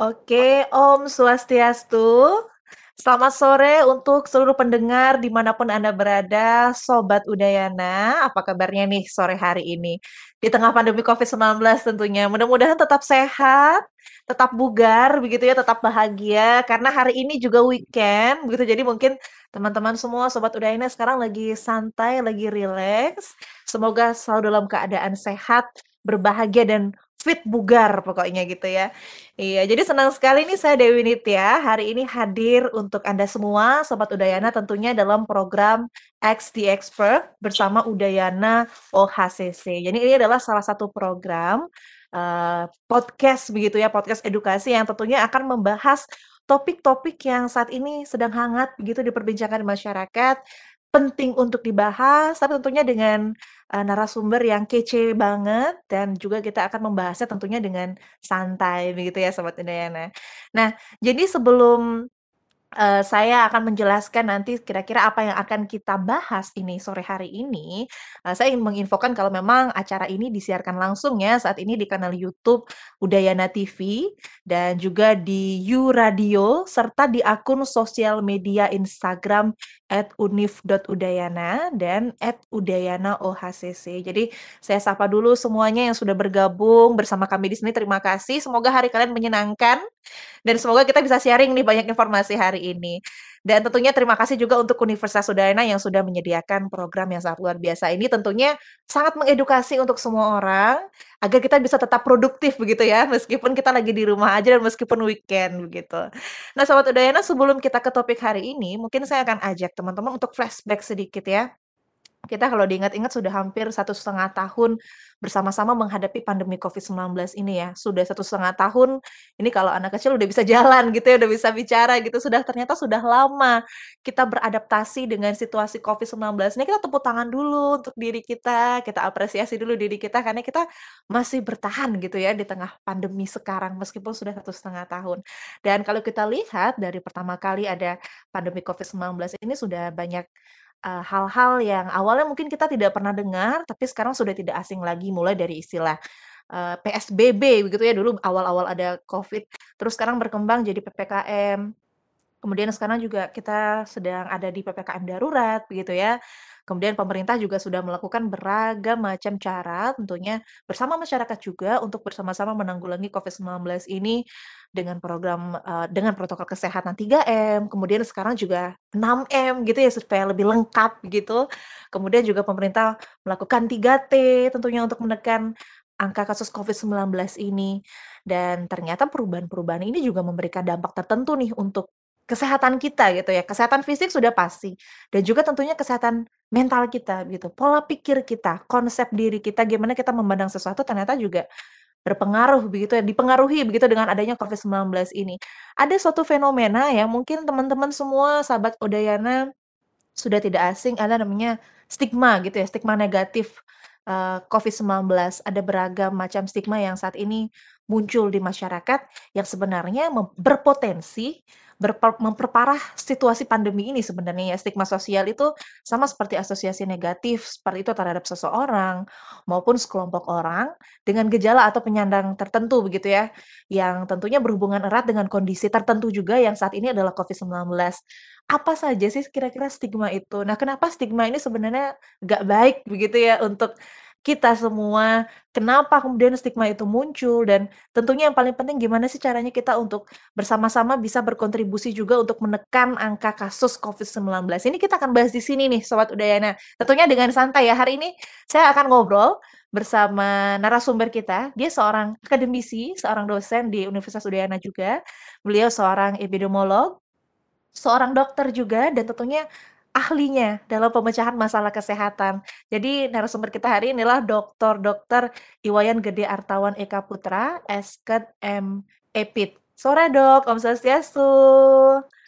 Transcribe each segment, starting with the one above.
Oke, Om Swastiastu. Selamat sore untuk seluruh pendengar di mana pun Anda berada, Sobat Udayana. Apa kabarnya nih sore hari ini? Di tengah pandemi COVID-19 tentunya. Mudah-mudahan tetap sehat, tetap bugar, begitu ya, tetap bahagia. Karena hari ini juga weekend, begitu. Jadi mungkin teman-teman semua Sobat Udayana sekarang lagi santai, lagi rileks. Semoga selalu dalam keadaan sehat, berbahagia, dan fit bugar pokoknya gitu ya. Iya, jadi senang sekali nih saya Dewi Nitya hari ini hadir untuk Anda semua Sobat Udayana tentunya dalam program X Expert bersama Udayana OHCC. Jadi ini adalah salah satu program uh, podcast begitu ya, podcast edukasi yang tentunya akan membahas topik-topik yang saat ini sedang hangat begitu diperbincangkan di masyarakat penting untuk dibahas, tapi tentunya dengan, eee, narasumber yang kece banget dan juga kita akan membahasnya tentunya dengan santai begitu ya Sobat Udayana. Nah, jadi sebelum uh, saya akan menjelaskan nanti kira-kira apa yang akan kita bahas ini sore hari ini. Uh, saya ingin menginfokan kalau memang acara ini disiarkan langsung ya saat ini di kanal YouTube Udayana TV dan juga di U Radio serta di akun sosial media Instagram @unif.udayana dan @udayana_ohcc. Jadi saya sapa dulu semuanya yang sudah bergabung bersama kami di sini. Terima kasih. Semoga hari kalian menyenangkan dan semoga kita bisa sharing nih banyak informasi hari ini. Dan tentunya terima kasih juga untuk Universitas Udayana yang sudah menyediakan program yang sangat luar biasa ini tentunya sangat mengedukasi untuk semua orang agar kita bisa tetap produktif begitu ya meskipun kita lagi di rumah aja dan meskipun weekend begitu. Nah, Sobat Udayana sebelum kita ke topik hari ini mungkin saya akan ajak teman-teman untuk flashback sedikit ya kita kalau diingat-ingat sudah hampir satu setengah tahun bersama-sama menghadapi pandemi COVID-19 ini ya. Sudah satu setengah tahun, ini kalau anak kecil udah bisa jalan gitu ya, udah bisa bicara gitu, sudah ternyata sudah lama kita beradaptasi dengan situasi COVID-19 ini, kita tepuk tangan dulu untuk diri kita, kita apresiasi dulu diri kita karena kita masih bertahan gitu ya di tengah pandemi sekarang meskipun sudah satu setengah tahun. Dan kalau kita lihat dari pertama kali ada pandemi COVID-19 ini sudah banyak Eee, hal-hal yang awalnya mungkin kita tidak pernah dengar, tapi sekarang sudah tidak asing lagi, mulai dari istilah, eee, PSBB begitu ya, dulu awal-awal ada Covid, terus sekarang berkembang jadi PPKM, kemudian sekarang juga kita sedang ada di PPKM darurat begitu ya. Kemudian pemerintah juga sudah melakukan beragam macam cara tentunya bersama masyarakat juga untuk bersama-sama menanggulangi COVID-19 ini dengan program, eee, dengan protokol kesehatan 3M, kemudian sekarang juga 6M gitu ya supaya lebih lengkap gitu. Kemudian juga pemerintah melakukan 3T tentunya untuk menekan angka kasus COVID-19 ini. Dan ternyata perubahan-perubahan ini juga memberikan dampak tertentu nih untuk kesehatan kita gitu ya. Kesehatan fisik sudah pasti dan juga tentunya kesehatan mental kita gitu. Pola pikir kita, konsep diri kita, gimana kita memandang sesuatu ternyata juga berpengaruh begitu ya, dipengaruhi begitu dengan adanya COVID-19 ini. Ada suatu fenomena yang mungkin teman-teman semua sahabat Udayana sudah tidak asing, ada namanya stigma gitu ya, stigma negatif eee, COVID-19. Ada beragam macam stigma yang saat ini muncul di masyarakat yang sebenarnya berpotensi memperparah situasi pandemi ini sebenarnya ya. Stigma sosial itu sama seperti asosiasi negatif seperti itu terhadap seseorang maupun sekelompok orang dengan gejala atau penyandang tertentu begitu ya, yang tentunya berhubungan erat dengan kondisi tertentu juga yang saat ini adalah COVID-19. Apa saja sih kira-kira stigma itu? Nah, kenapa stigma ini sebenarnya nggak baik begitu ya untuk kita semua, kenapa kemudian stigma itu muncul dan tentunya yang paling penting gimana sih caranya kita untuk bersama-sama bisa berkontribusi juga untuk menekan angka kasus COVID-19. Ini kita akan bahas di sini nih Sobat Udayana. Tentunya dengan santai ya. Hari ini saya akan ngobrol bersama narasumber kita. Dia seorang akademisi, seorang dosen di Universitas Udayana juga. Beliau seorang epidemiolog, seorang dokter juga dan tentunya ahlinya dalam pemecahan masalah kesehatan. Jadi narasumber kita hari ini adalah Dr. Dr. Iwayan Gede Artawan Eka Putra, Esket M. Epid. Sore dok, Om Swastiastu.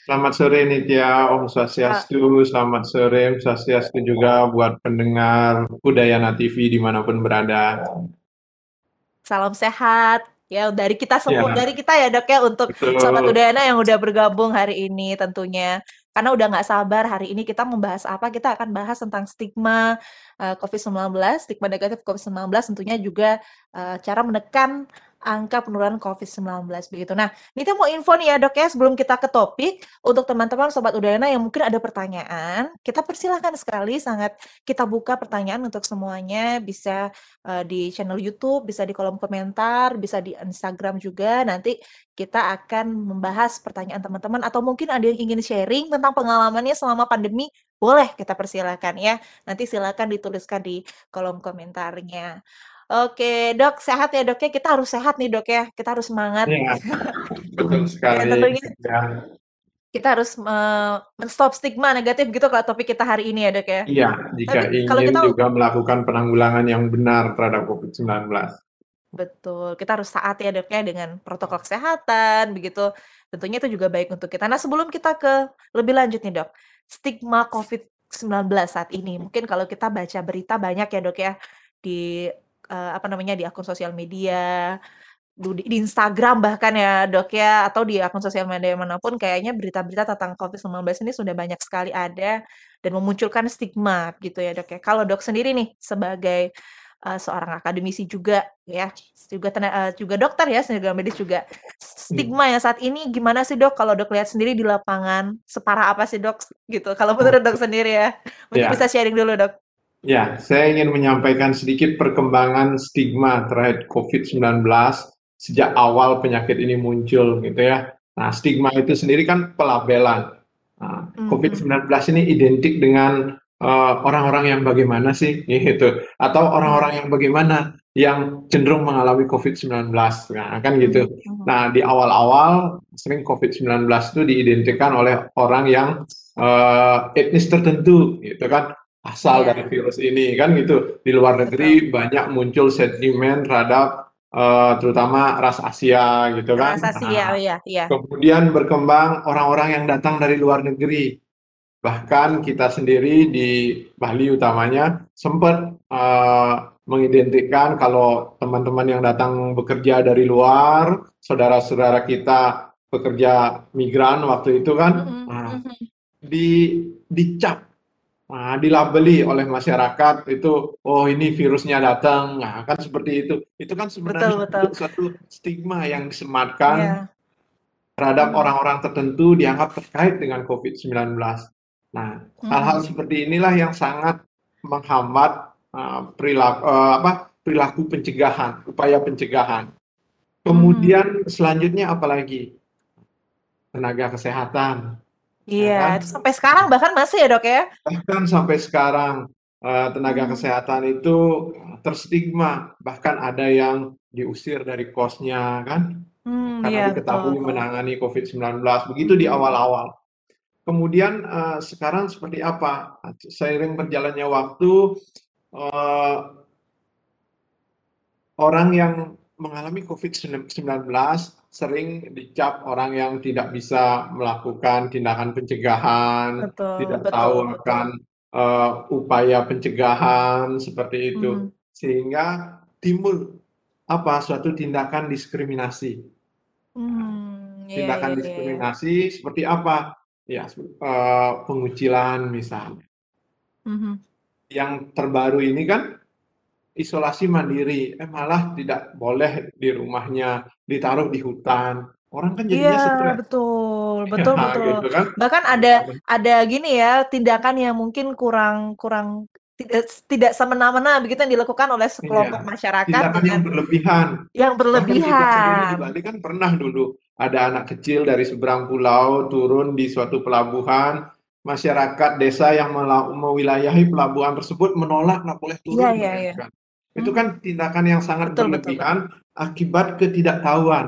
Selamat sore Nitya, Om Swastiastu, selamat sore Om Swastiastu juga buat pendengar Udayana TV di mana pun berada. Salam sehat, ya dari kita semua, ya. dari kita ya dok ya untuk Betul. Sobat Udayana yang udah bergabung hari ini tentunya karena udah nggak sabar hari ini kita membahas apa, kita akan bahas tentang stigma uh, COVID-19, stigma negatif COVID-19 tentunya juga uh, cara menekan angka penularan COVID-19 begitu. Nah, Nita mau info nih ya dok ya sebelum kita ke topik untuk teman-teman sobat Udayana yang mungkin ada pertanyaan, kita persilahkan sekali sangat kita buka pertanyaan untuk semuanya bisa uh, di channel YouTube, bisa di kolom komentar, bisa di Instagram juga. Nanti kita akan membahas pertanyaan teman-teman atau mungkin ada yang ingin sharing tentang pengalamannya selama pandemi, boleh kita persilahkan ya. Nanti silakan dituliskan di kolom komentarnya. Oke, Dok, sehat ya, Dok, ya? Kita harus sehat nih, Dok, ya. Kita harus semangat. Iya, betul Ya, sekali. tentunya Ya. kita harus uh, men-stop stigma negatif gitu kalau topik kita hari ini ya, Dok, ya. Iya, jika Tapi ingin kalau kita juga melakukan penanggulangan yang benar terhadap COVID-19. betul, kita harus taat ya, Dok, ya dengan protokol kesehatan begitu. Tentunya itu juga baik untuk kita. Nah, sebelum kita ke lebih lanjut nih, Dok. Stigma COVID-19 saat ini. Mungkin kalau kita baca berita banyak ya, Dok, ya di uh, apa namanya di akun sosial media, di, di Instagram bahkan ya dok ya, atau di akun sosial media mana pun kayaknya berita-berita tentang COVID-19 ini sudah banyak sekali ada dan memunculkan stigma gitu ya dok ya. Kalau dok sendiri nih sebagai uh, seorang akademisi juga ya, juga uh, juga dokter ya, tenaga medis juga. Stigma yang saat ini gimana sih dok? Kalau dok lihat sendiri di lapangan, separah apa sih dok? Gitu. Kalau menurut dok sendiri ya, mungkin Ya. bisa sharing dulu dok. Ya, saya ingin menyampaikan sedikit perkembangan stigma terkait COVID-19 sejak awal penyakit ini muncul gitu ya. Nah, stigma itu sendiri kan pelabelan. Nah, Mhm. COVID-19 ini identik dengan eh, orang-orang yang bagaimana sih gitu atau orang-orang yang bagaimana yang cenderung mengalami COVID-19. Nah, kan gitu. Mhm. Nah, di awal-awal sering COVID-19 itu diidentikan oleh orang yang eh, etnis tertentu gitu kan asal Iya. dari virus ini kan gitu di luar negeri banyak muncul sentimen terhadap eh, terutama ras Asia gitu kan Ras Asia, Nah, iya, iya. kemudian berkembang orang-orang yang datang dari luar negeri bahkan kita sendiri di Bali utamanya sempat eh, mengidentikan kalau teman-teman yang datang bekerja dari luar saudara-saudara kita pekerja migran waktu itu kan Mhm, nah, mhm. di dicap Nah, dilabeli oleh masyarakat itu, oh ini virusnya datang, nah kan seperti itu. Itu kan sebenarnya Betul, betul. suatu stigma yang disematkan Iya. terhadap Hmm. orang-orang tertentu dianggap terkait dengan COVID-19. Nah, hal-hal Mhm. seperti inilah yang sangat menghambat uh, perilaku, uh, apa, perilaku pencegahan, upaya pencegahan. Kemudian selanjutnya apalagi? Tenaga kesehatan. Iya, kan? itu sampai sekarang bahkan masih ya, Dok, ya? bahkan sampai sekarang eh, tenaga kesehatan itu terstigma bahkan ada yang diusir dari kosnya kan Hmm, karena iya diketahui betul. menangani COVID-19 begitu di awal-awal kemudian eh, sekarang seperti apa seiring berjalannya waktu eh, orang yang mengalami COVID-19 sering dicap orang yang tidak bisa melakukan tindakan pencegahan Betul, tidak betul, tahu betul. akan eh, upaya pencegahan seperti itu Mhm. sehingga timbul apa suatu tindakan diskriminasi Hmm, iya, tindakan iya, iya, iya. diskriminasi seperti apa ya eh, pengucilan misalnya Mhm. yang terbaru ini kan isolasi mandiri eh malah tidak boleh di rumahnya ditaruh di hutan orang kan Iya, jadinya stres betul, betul, ya betul. gitu kan Bahkan ada ada gini ya, tindakan yang mungkin kurang kurang tidak tidak semena-mena begitu yang dilakukan oleh sekelompok Iya, masyarakat tindakan dengan yang berlebihan yang sendiri di berlebihan. Bali kan pernah dulu ada anak kecil dari seberang pulau turun di suatu pelabuhan masyarakat desa yang mewilayahi pelabuhan tersebut menolak nggak boleh Iya, turun iya, iya. kan. Itu kan tindakan yang sangat Betul, betul, betul. berlebihan akibat ketidaktahuan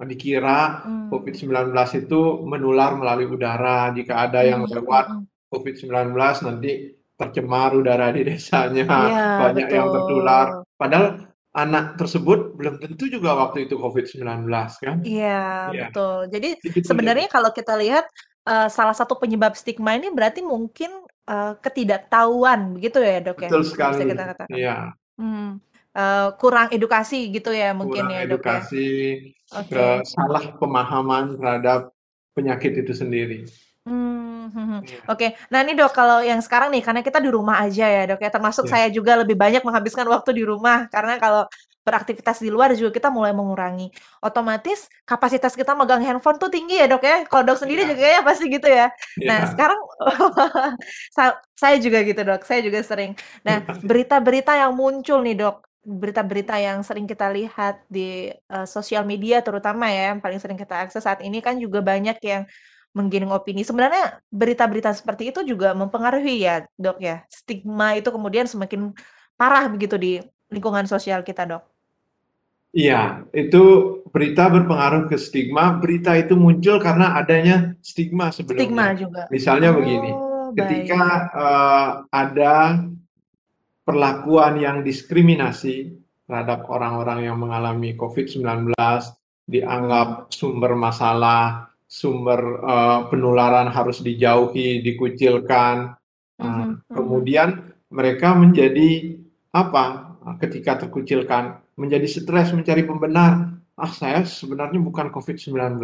dikira Hmm. COVID-19 itu menular melalui udara jika ada yang Mhm, lewat mhm. COVID-19 nanti tercemar udara di desanya Iya, banyak yang tertular betul. padahal anak tersebut belum tentu juga waktu itu COVID-19 kan Iya, Iya. betul. Jadi Begitu sebenarnya jadi. kalau kita lihat eh, salah satu penyebab stigma ini berarti mungkin eh, ketidaktahuan begitu ya, Dok ya? betul Bisa sekali kita katakan. iya Hmm. Eh, kurang edukasi gitu ya mungkin kurang ya, Dok ya. edukasi Oke. ke salah pemahaman terhadap penyakit itu sendiri Hmm, hmm, hmm. Iya. Oke, nah ini dok kalau yang sekarang nih karena kita di rumah aja ya dok ya termasuk Iya. saya juga lebih banyak menghabiskan waktu di rumah karena kalau beraktivitas di luar juga kita mulai mengurangi. Otomatis kapasitas kita megang handphone tuh tinggi ya, Dok, ya? Kalau Dok sendiri Iya. juga ya pasti gitu ya? Nah, Iya. sekarang sa saya juga gitu, Dok, saya juga sering. Nah, berita-berita yang muncul nih, Dok, berita-berita yang sering kita lihat di, eee, sosial media terutama ya, yang paling sering kita akses saat ini kan juga banyak yang menggiring opini. Sebenarnya berita-berita seperti itu juga mempengaruhi ya, Dok, ya? Stigma itu kemudian semakin parah begitu di lingkungan sosial kita, Dok? Iya, itu berita berpengaruh ke stigma, berita itu muncul karena adanya stigma Stigma sebelumnya. juga? Misalnya begini, Oh, ketika, baik. eee, ada perlakuan yang diskriminasi terhadap orang-orang yang mengalami COVID-19, Mhm. dianggap sumber masalah, sumber, eee, penularan harus dijauhi, dikucilkan, eee, Mhm mhm. kemudian mereka menjadi apa, ketika terkucilkan, menjadi stres mencari pembenar, "Ah, saya sebenarnya bukan COVID-19,"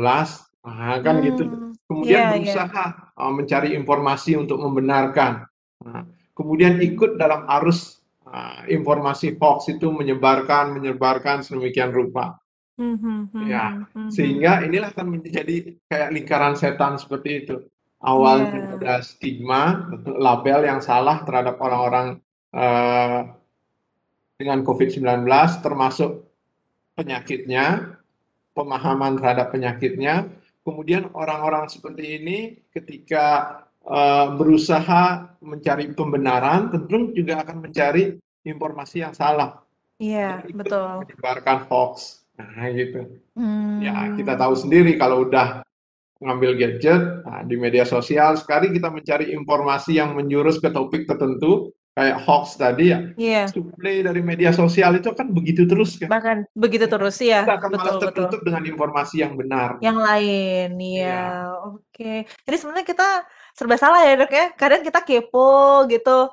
nah, kan gitu. Mmm, iya Kemudian iya. berusaha, eee, mencari informasi untuk membenarkan. Nah, kemudian ikut dalam arus, eee, informasi hoaks itu menyebarkan menyebarkan sedemikian rupa. Mhm Ya, mhm mhm. sehingga inilah akan menjadi kayak lingkaran setan seperti itu. Awalnya Iya. ada stigma, label yang salah terhadap orang-orang, eee, dengan COVID-19 termasuk penyakitnya, pemahaman terhadap penyakitnya, kemudian orang-orang seperti ini ketika, eee, berusaha mencari pembenaran, tentu juga akan mencari informasi yang salah Iya, ikut betul. menyebarkan hoaks. Nah, gitu. Ya, kita Mmm. tahu sendiri kalau udah ngambil gadget, nah di media sosial sekali kita mencari informasi yang menjurus ke topik tertentu, kayak hoaks tadi ya, Iya. suplai dari media sosial itu kan begitu terus kan. Bahkan begitu Ya kan, terus, iya, kita akan malah betul betul. tertutup dengan informasi yang benar. Yang lain, iya, Iya. oke. Jadi sebenarnya kita serba salah ya, Dok, ya? Kadang kita kepo gitu,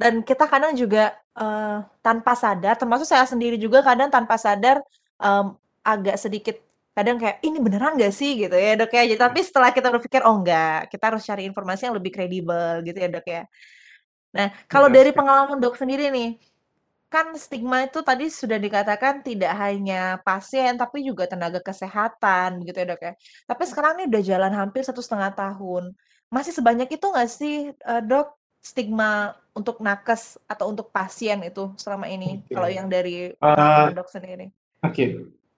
dan kita kadang juga, eee, tanpa sadar, termasuk saya sendiri juga kadang tanpa sadar, mmm, agak sedikit kadang kayak, "Ini beneran nggak sih?" Gitu ya, Dok, ya. Ja Iya. tapi setelah kita berpikir, "Oh, enggak, kita harus cari informasi yang lebih kredibel," gitu ya, Dok, ya. Nah, kalau Benar dari pengalaman Dok sendiri nih, kan stigma itu tadi sudah dikatakan tidak hanya pasien, tapi juga tenaga kesehatan begitu ya, Dok, ya. Tapi sekarang nih udah jalan hampir 1,5 tahun, masih sebanyak itu nggak sih, eee, Dok, stigma untuk nakes atau untuk pasien itu selama ini, Oke. kalau yang dari pengalaman Dok sendiri? oke,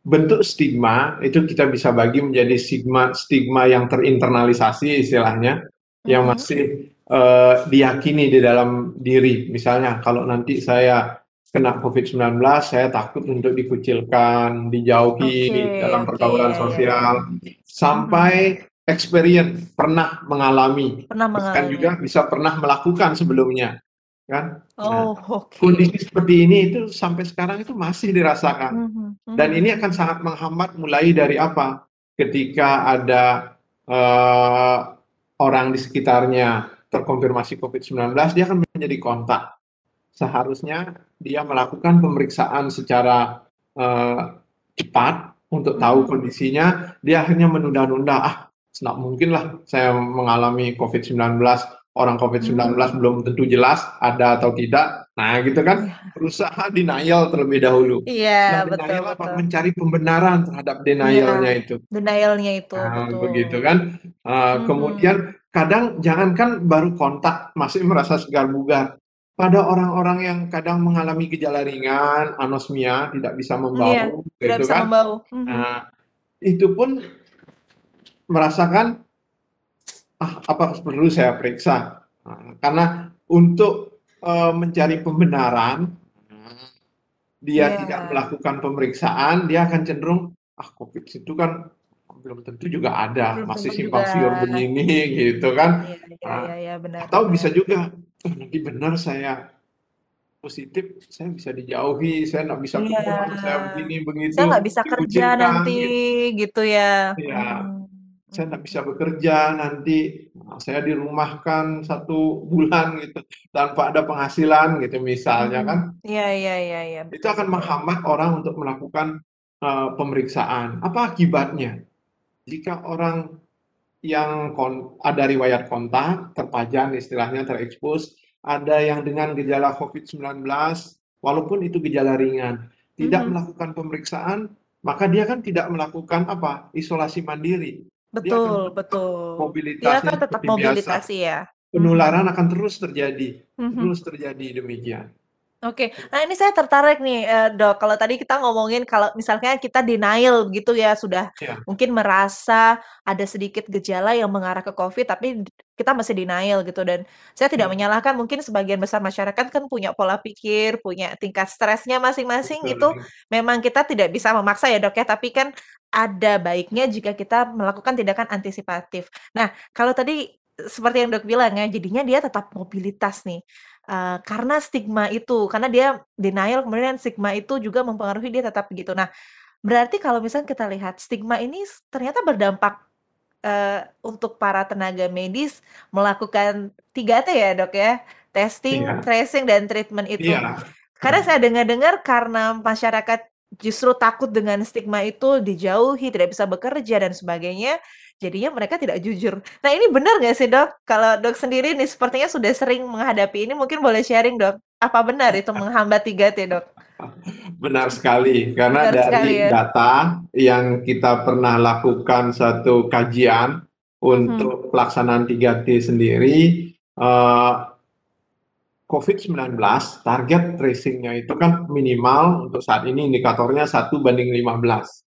bentuk stigma itu kita bisa bagi menjadi stigma stigma yang terinternalisasi istilahnya, yang Mhm. masih, eee, diyakini di dalam diri. Misalnya kalau nanti saya kena COVID-19, saya takut untuk dikucilkan, dijauhi dalam oke, pergaulan ya ya ya. sosial, Mhm. sampai experience, pernah mengalami, Pernah bahkan juga mengalami. bisa pernah melakukan sebelumnya, kan. Nah, Oh, oke. kondisi seperti ini itu sampai sekarang itu masih dirasakan, Mhm dan mhm. ini akan sangat menghambat mulai dari apa, ketika ada, eee, orang di sekitarnya terkonfirmasi COVID-19, dia akan menjadi kontak. Seharusnya dia melakukan pemeriksaan secara, eee, cepat untuk tahu Mhm. kondisinya, dia akhirnya menunda-nunda, "Ah, nggak mungkin lah saya mengalami COVID-19, orang COVID-19 Mmm. belum tentu jelas ada atau tidak." Nah, gitu kan, Iya. berusaha denial terlebih dahulu. Iya, Setelah betul denial apa, mencari pembenaran terhadap Iya, denial-nya itu. denial-nya itu, Nah, betul. begitu kan. Eee, Mhm. kemudian kadang jangankan baru kontak masih merasa segar bugar, pada orang-orang yang kadang mengalami gejala ringan, anosmia, tidak bisa Iya, membau, tidak gitu bisa kan. membau, mhm. Nah, itu pun merasakan, "Ah, apa perlu saya periksa?" Nah, karena untuk, eee, mencari pembenaran, dia tidak Iya. melakukan pemeriksaan, dia akan cenderung, "Ah, COVID itu kan belum tentu juga ada, Belum masih simpang siur begini," gitu kan. Iya iya iya Eee, iya, benar atau benar. bisa juga, "Oh, nanti benar saya positif, saya bisa dijauhi, saya nggak bisa ketemu teman saya begini saya nggak begitu, bisa kerja nanti, dikucilkan," gitu. gitu ya. Iya, Mmm, "Saya nggak bisa bekerja nanti, saya dirumahkan 1 bulan gitu, tanpa ada penghasilan," gitu misalnya Mhm, kan. iya iya iya iya, Itu akan menghambat orang untuk melakukan, eee, pemeriksaan. Apa akibatnya? Jika orang yang kon ada riwayat kontak, terpajan istilahnya, terekspos, ada yang dengan gejala COVID-19, walaupun itu gejala ringan, tidak Mhm. melakukan pemeriksaan, maka dia kan tidak melakukan apa, isolasi mandiri. Dia akan Betul tetap betul. Dia mobilitasnya kan tetap seperti biasa. mobilitas iya. Mhm. Penularan akan terus terjadi Mhm. terus terjadi demikian. Oke. Nah, ini saya tertarik nih, eee, Dok, kalau tadi kita ngomongin kalau misalnya kita denial gitu ya, sudah Iya. mungkin merasa ada sedikit gejala yang mengarah ke Covid, tapi kita masih denial gitu dan saya tidak Iya. menyalahkan mungkin sebagian besar masyarakat kan punya pola pikir, punya tingkat stresnya masing-masing, Betul, itu iya. memang kita tidak bisa memaksa ya, Dok, ya, tapi kan ada baiknya jika kita melakukan tindakan antisipatif. Nah, kalau tadi seperti yang Dok bilang ya, jadinya dia tetap mobilitas nih, eee, karena stigma itu, karena dia denial kemudian stigma itu juga mempengaruhi dia tetap begitu. Nah, berarti kalau misalnya kita lihat stigma ini s ternyata berdampak, eee, untuk para tenaga medis melakukan 3T ya, Dok, ya? Testing, Iya. tracing, dan treatment itu. Iya. Karena Heeh. saya dengar-dengar karena masyarakat justru takut dengan stigma itu, dijauhi, tidak bisa bekerja dan sebagainya, jadinya mereka tidak jujur. Nah, ini benar nggak sih, Dok? Kalau Dok sendiri nih sepertinya sudah sering menghadapi ini, mungkin boleh sharing, Dok. Apa benar itu menghambat 3T, Dok? Benar sekali, karena Benar sekali dari ya. data yang kita pernah lakukan satu kajian untuk pelaksanaan 3T sendiri, eee Covid-19 target tracing-nya itu kan minimal untuk saat ini indikatornya 1:15. Nah,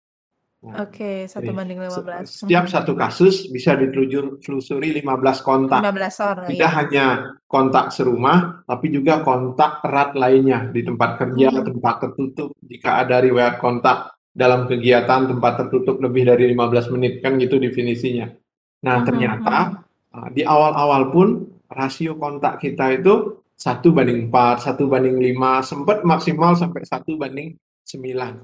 Oke, jadi se 1/15. setiap Mhm. satu kasus bisa ditelujur telusuri 15 kontak. 15 orang, Tidak iya. hanya kontak serumah, tapi juga kontak erat lainnya di tempat kerja, Mhm. tempat tertutup, jika ada riwayat kontak dalam kegiatan tempat tertutup lebih dari 15 menit, kan gitu definisinya. Nah, Mhm mhm. ternyata, eee, di awal-awal pun rasio kontak kita itu 1:4, 1:5, sempat maksimal sampai 1:9. 9,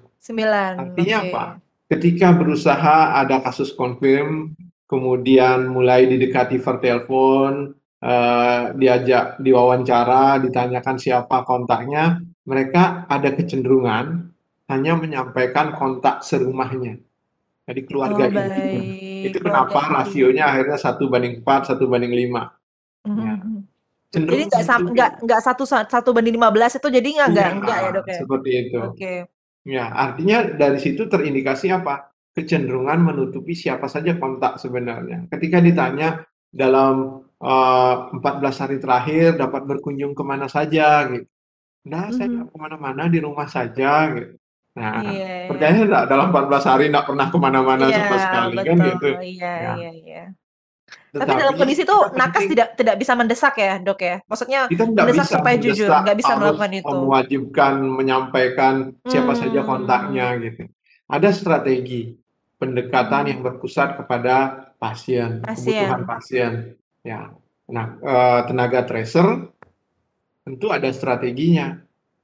Artinya apa? Ketika berusaha ada kasus confirm, kemudian mulai didekati per telepon, eee, diajak diwawancara, ditanyakan siapa kontaknya, mereka ada kecenderungan hanya menyampaikan kontak serumahnya. Jadi keluarga Oh, intinya. Itu keluarga kenapa rasionya akhirnya 1:4, 1:5. Mhm Ya, mhm. Jadi cenderung nggak sam nggak nggak satu sa 1:15 itu jadi nggak nggak ya, Dok, ya? seperti itu. Oke. Ya, artinya dari situ terindikasi apa? Kecenderungan menutupi siapa saja kontak sebenarnya. Ketika ditanya dalam, eee, 14 hari terakhir dapat berkunjung ke mana saja gitu. "Nggak, saya Mhm. nggak ke mana-mana, di rumah saja," gitu. Nah, Iya iya. percaya nggak dalam 14 hari nggak pernah ke mana-mana Iya, sama sekali, kan betul. gitu. Iya Ya. iya iya. Tapi dalam Tetapi kondisi itu nakes penting tidak tidak bisa mendesak ya, Dok, ya? Maksudnya Kita mendesak bisa supaya jujur, mendesak, nggak bisa melakukan itu? mewajibkan menyampaikan siapa saja Mmm. kontaknya gitu. Ada strategi pendekatan yang berpusat kepada pasien, kebutuhan Pasien. pasien, ya. Nah, eee, tenaga tracer tentu ada strateginya.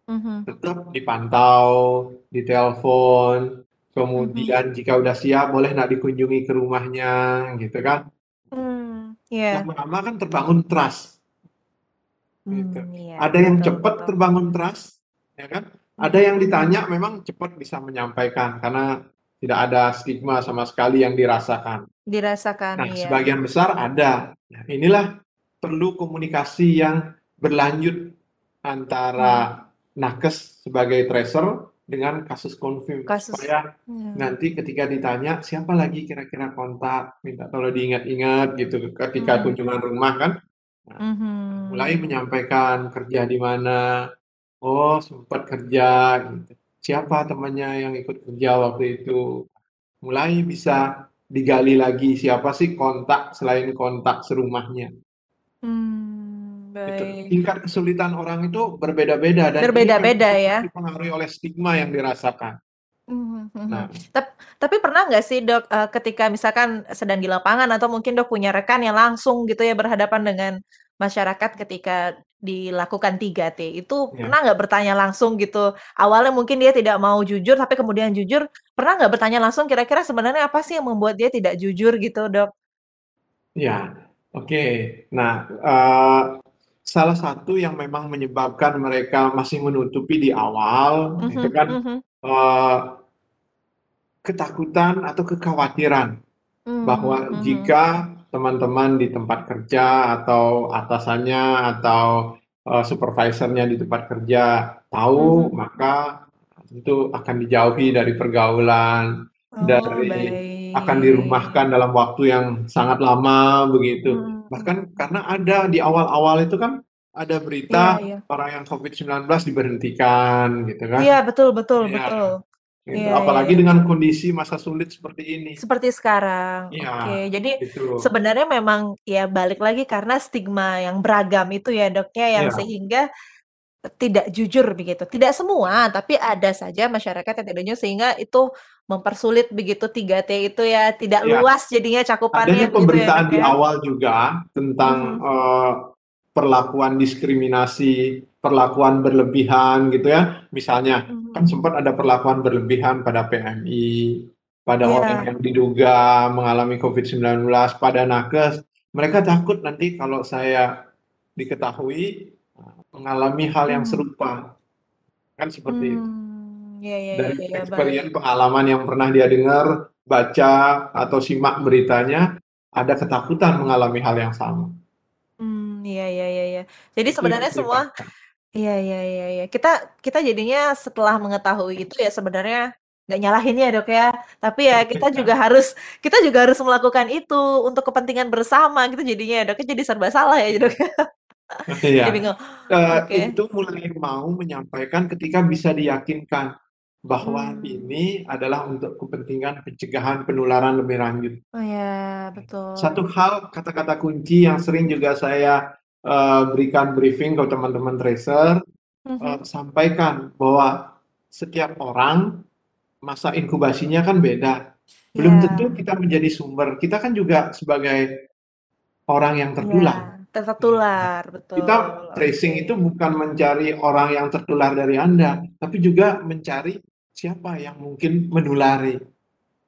Mhm. Tetap dipantau, ditelepon, kemudian jika udah siap boleh nggak dikunjungi ke rumahnya, gitu kan. Iya. Lama-lama kan terbangun trust. Gitu. Mmm, iya, Ada yang cepat terbangun trust, ya kan. Ada yang mhm. ditanya memang cepat bisa menyampaikan karena tidak ada stigma sama sekali yang dirasakan. Dirasakan, Nah, iya. sebagian besar ada. Nah, inilah perlu komunikasi yang berlanjut antara nakes sebagai tracer dengan kasus confirm, Kasus supaya iya. nanti ketika ditanya, "Siapa lagi kira-kira kontak?" Minta tolong diingat-ingat gitu ketika Mhm. kunjungan rumah kan. Nah, mulai Mhm. menyampaikan kerja di mana, "Oh, sempat kerja," gitu. "Siapa temannya yang ikut kerja waktu itu?" Mulai bisa digali lagi siapa sih kontak selain kontak serumahnya. Mmm, Gitu. Tingkat kesulitan orang itu berbeda-beda dan Berbeda-beda ya? dipengaruhi oleh stigma yang dirasakan. Mhm mhm. Nah. Tap tapi pernah nggak sih, Dok, eee, ketika misalkan sedang di lapangan atau mungkin Dok punya rekan yang langsung gitu ya berhadapan dengan masyarakat ketika dilakukan 3T, itu Ya. pernah nggak bertanya langsung gitu? Awalnya mungkin dia tidak mau jujur, tapi kemudian jujur. Pernah nggak bertanya langsung kira-kira sebenarnya apa sih yang membuat dia tidak jujur gitu, Dok? Iya, oke. Nah, eee, salah satu yang memang menyebabkan mereka masih menutupi di awal, itu Mhm kan, mhm. eee ketakutan atau kekhawatiran Mmm, bahwa mhm. jika teman-teman di tempat kerja atau atasannya atau, eee, supervisornya di tempat kerja tahu, Mhm. maka tentu akan dijauhi dari pergaulan, Oh, dari akan dirumahkan dalam waktu yang sangat lama begitu. Mhm Bahkan karena ada di awal-awal itu kan ada Iya berita iya. orang yang COVID-19 diberhentikan gitu Iya, kan. betul betul Iya, betul. gitu. Iya iya Apalagi iya. dengan kondisi masa sulit seperti ini. Seperti sekarang, Iya, oke. Jadi itu. sebenarnya memang ya balik lagi karena stigma yang beragam itu ya, Dok, ya, yang Iya. sehingga tidak jujur begitu. Tidak semua, tapi ada saja masyarakat yang tidak jujur sehingga itu mempersulit begitu 3T itu ya, tidak Iya. luas jadinya Adanya cakupannya begitu ya, pemberitaan di ya? awal juga tentang, Mhm. eee, perlakuan diskriminasi, perlakuan berlebihan gitu ya. Misalnya kan Mhm. sempat ada perlakuan berlebihan pada PMI, pada orang Iya. yang diduga mengalami COVID-19, pada nakes. Mereka takut nanti kalau saya diketahui, mengalami hal yang Mmm. serupa. Kan seperti itu. Mmm, ya ya ya Dari ya, experience baik. pengalaman yang pernah dia dengar, baca, atau simak beritanya, ada ketakutan mengalami hal yang sama. Mmm, iya iya iya iya. Jadi Itu yang sebenarnya semua fakta. iya iya iya iya. Kita kita jadinya setelah mengetahui itu ya sebenarnya nggak nyalahin ya, Dok, ya. Tapi ya kita juga harus kita juga harus melakukan itu untuk kepentingan bersama gitu jadinya ya, Dok, ya. Jadi serba salah ya, Iya. Dok, ya. Iya. Bingung. Eee, Oke. itu mulai mau menyampaikan ketika bisa diyakinkan bahwa Mmm. ini adalah untuk kepentingan pencegahan penularan lebih lanjut. Oh, ya, Satu betul. hal, kata-kata kunci yang sering juga saya, eee, berikan briefing ke teman-teman tracer, eee, Mhm. sampaikan bahwa setiap orang masa inkubasinya kan beda. Belum tentu Iya. kita menjadi sumber, kita kan juga sebagai orang yang Iya, tertular. Ter Iya. tertular, Kita betul, oke. tracing itu bukan mencari orang yang tertular dari Anda, tapi juga mencari siapa yang mungkin menulari.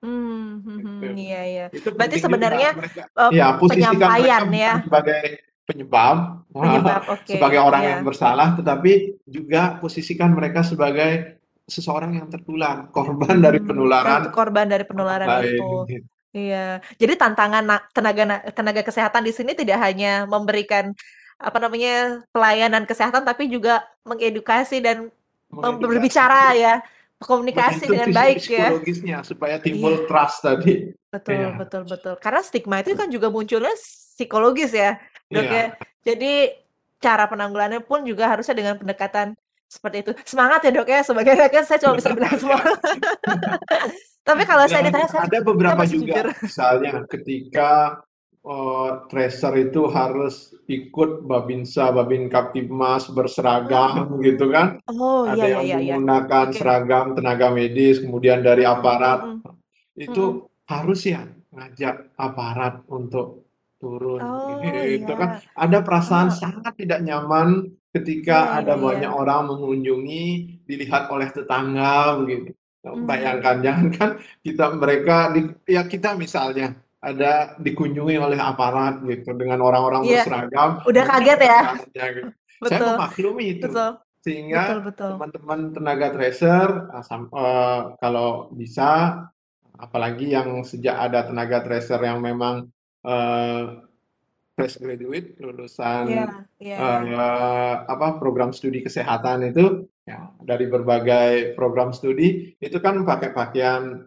Mmm, Gitu. mhm, iya iya. Itu Berarti sebenarnya, mereka iya, mereka penyampaian bukan ya? sebagai penyebab, Penyebab, sebagai oke, orang yang iya. bersalah, tetapi juga posisikan mereka sebagai seseorang yang tertular, korban dari Mmm, kan penularan korban dari penularan lain, itu. gitu. Iya. Jadi tantangan na tenaga na tenaga kesehatan di sini tidak hanya memberikan, apa namanya, pelayanan kesehatan, tapi juga mengedukasi dan mem Mengedukasi, berbicara ya, komunikasi dengan baik ya. psikologisnya supaya timbul Iya. trust tadi. Betul Iya. betul betul. Karena stigma itu kan juga munculnya psikologis ya, Dok, ya. Iya. Jadi cara penanggulannya pun juga harusnya dengan pendekatan seperti itu. Semangat ya, Dok, ya, sebagai nakes saya cuma bisa bilang Iya. semangat. Tapi kalau saya ditanya saya ada beberapa masih jujur. juga, misalnya ketika, eee, tracer itu harus ikut Babinsa, Babin Kaptipmas berseragam Mmm. gitu kan. Oh, iya Ada iya yang iya iya. menggunakan Oke. seragam tenaga medis, kemudian dari aparat. mhm. Mhm. Itu harus ya ngajak aparat untuk turun, Oh, gitu kan. iya. Ada perasaan Ah. sangat tidak nyaman Iya ketika iya ada banyak iya. orang mengunjungi, dilihat oleh tetangga begitu. Mmm. Bayangkan, jangankan kita mereka di ya kita misalnya ada dikunjungi oleh aparat gitu, dengan orang-orang Iya. berseragam, Udah kaget ya? gitu. Saya Betul. memaklumi itu. Betul. Sehingga teman-teman tenaga tracer, sam eee, kalau bisa, apalagi yang sejak ada tenaga tracer yang memang, eee, fresh graduate, lulusan, iya iya. eee, apa, program studi kesehatan itu, ya dari berbagai program studi, itu kan pakai pakaian,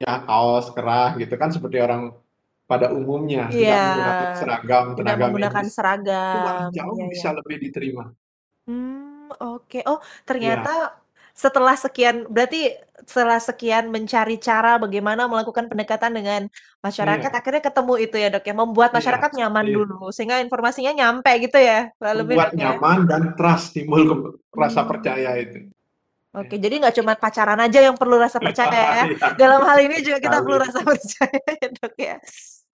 ya kaos kerah gitu kan seperti orang pada umumnya, Iya. tidak menggunakan seragam Tidak tenaga menggunakan medis. Malah seragam, jauh iya iya. bisa lebih diterima. Mmm, oke. Oh, Iya. ternyata setelah sekian berarti setelah sekian mencari cara bagaimana melakukan pendekatan dengan masyarakat, Iya. akhirnya ketemu itu ya, Dok, ya, membuat Iya, masyarakat nyaman seperti itu. dulu, sehingga informasinya nyampe gitu ya, lebih, Membuat ya? nyaman dan trust, timbul ke rasa percaya Mmm. itu. Oke, Iya. jadi nggak cuman pacaran aja yang perlu rasa percaya ya. Iya, Dalam hal ini juga kita perlu rasa percaya ya, Dok, ya.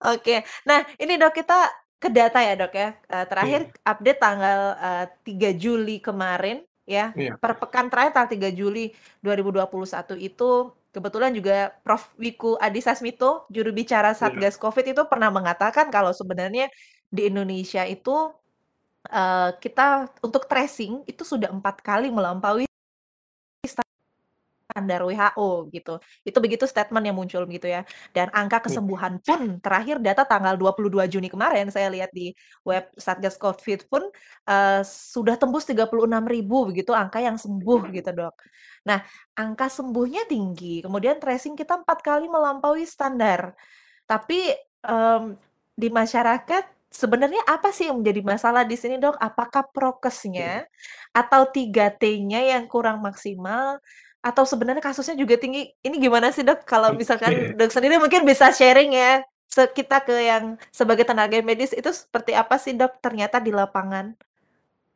Oke. Nah, ini, Dok, kita ke data ya, Dok, ya. Eee, terakhir Iya. update tanggal, eee, 3 Juli kemarin ya, Iya. per pekan terakhir tanggal 3 Juli 2021 itu kebetulan juga Prof. Wiku Adhisa Smito, juru bicara Iya. Satgas Covid itu pernah mengatakan kalau sebenarnya di Indonesia itu, eee, kita untuk tracing itu sudah 4 kali melampaui standar WHO gitu. Itu begitu statement yang muncul gitu ya. Dan angka Mmm. kesembuhan pun terakhir data tanggal 22 Juni kemarin saya lihat di web Satgas Covid pun, eee, sudah tembus 36.000 begitu angka yang sembuh gitu, Dok. Nah, angka sembuhnya tinggi, kemudian tracing kita 4 kali melampaui standar. Tapi, mmm, di masyarakat sebenarnya apa sih yang menjadi masalah di sini, Dok? Apakah prokesnya atau 3T-nya yang kurang maksimal atau sebenarnya kasusnya juga tinggi? Ini gimana sih, Dok? Kalau misalkan. Dok sendiri mungkin bisa sharing ya, kita ke yang sebagai tenaga medis itu seperti apa sih, Dok, ternyata di lapangan?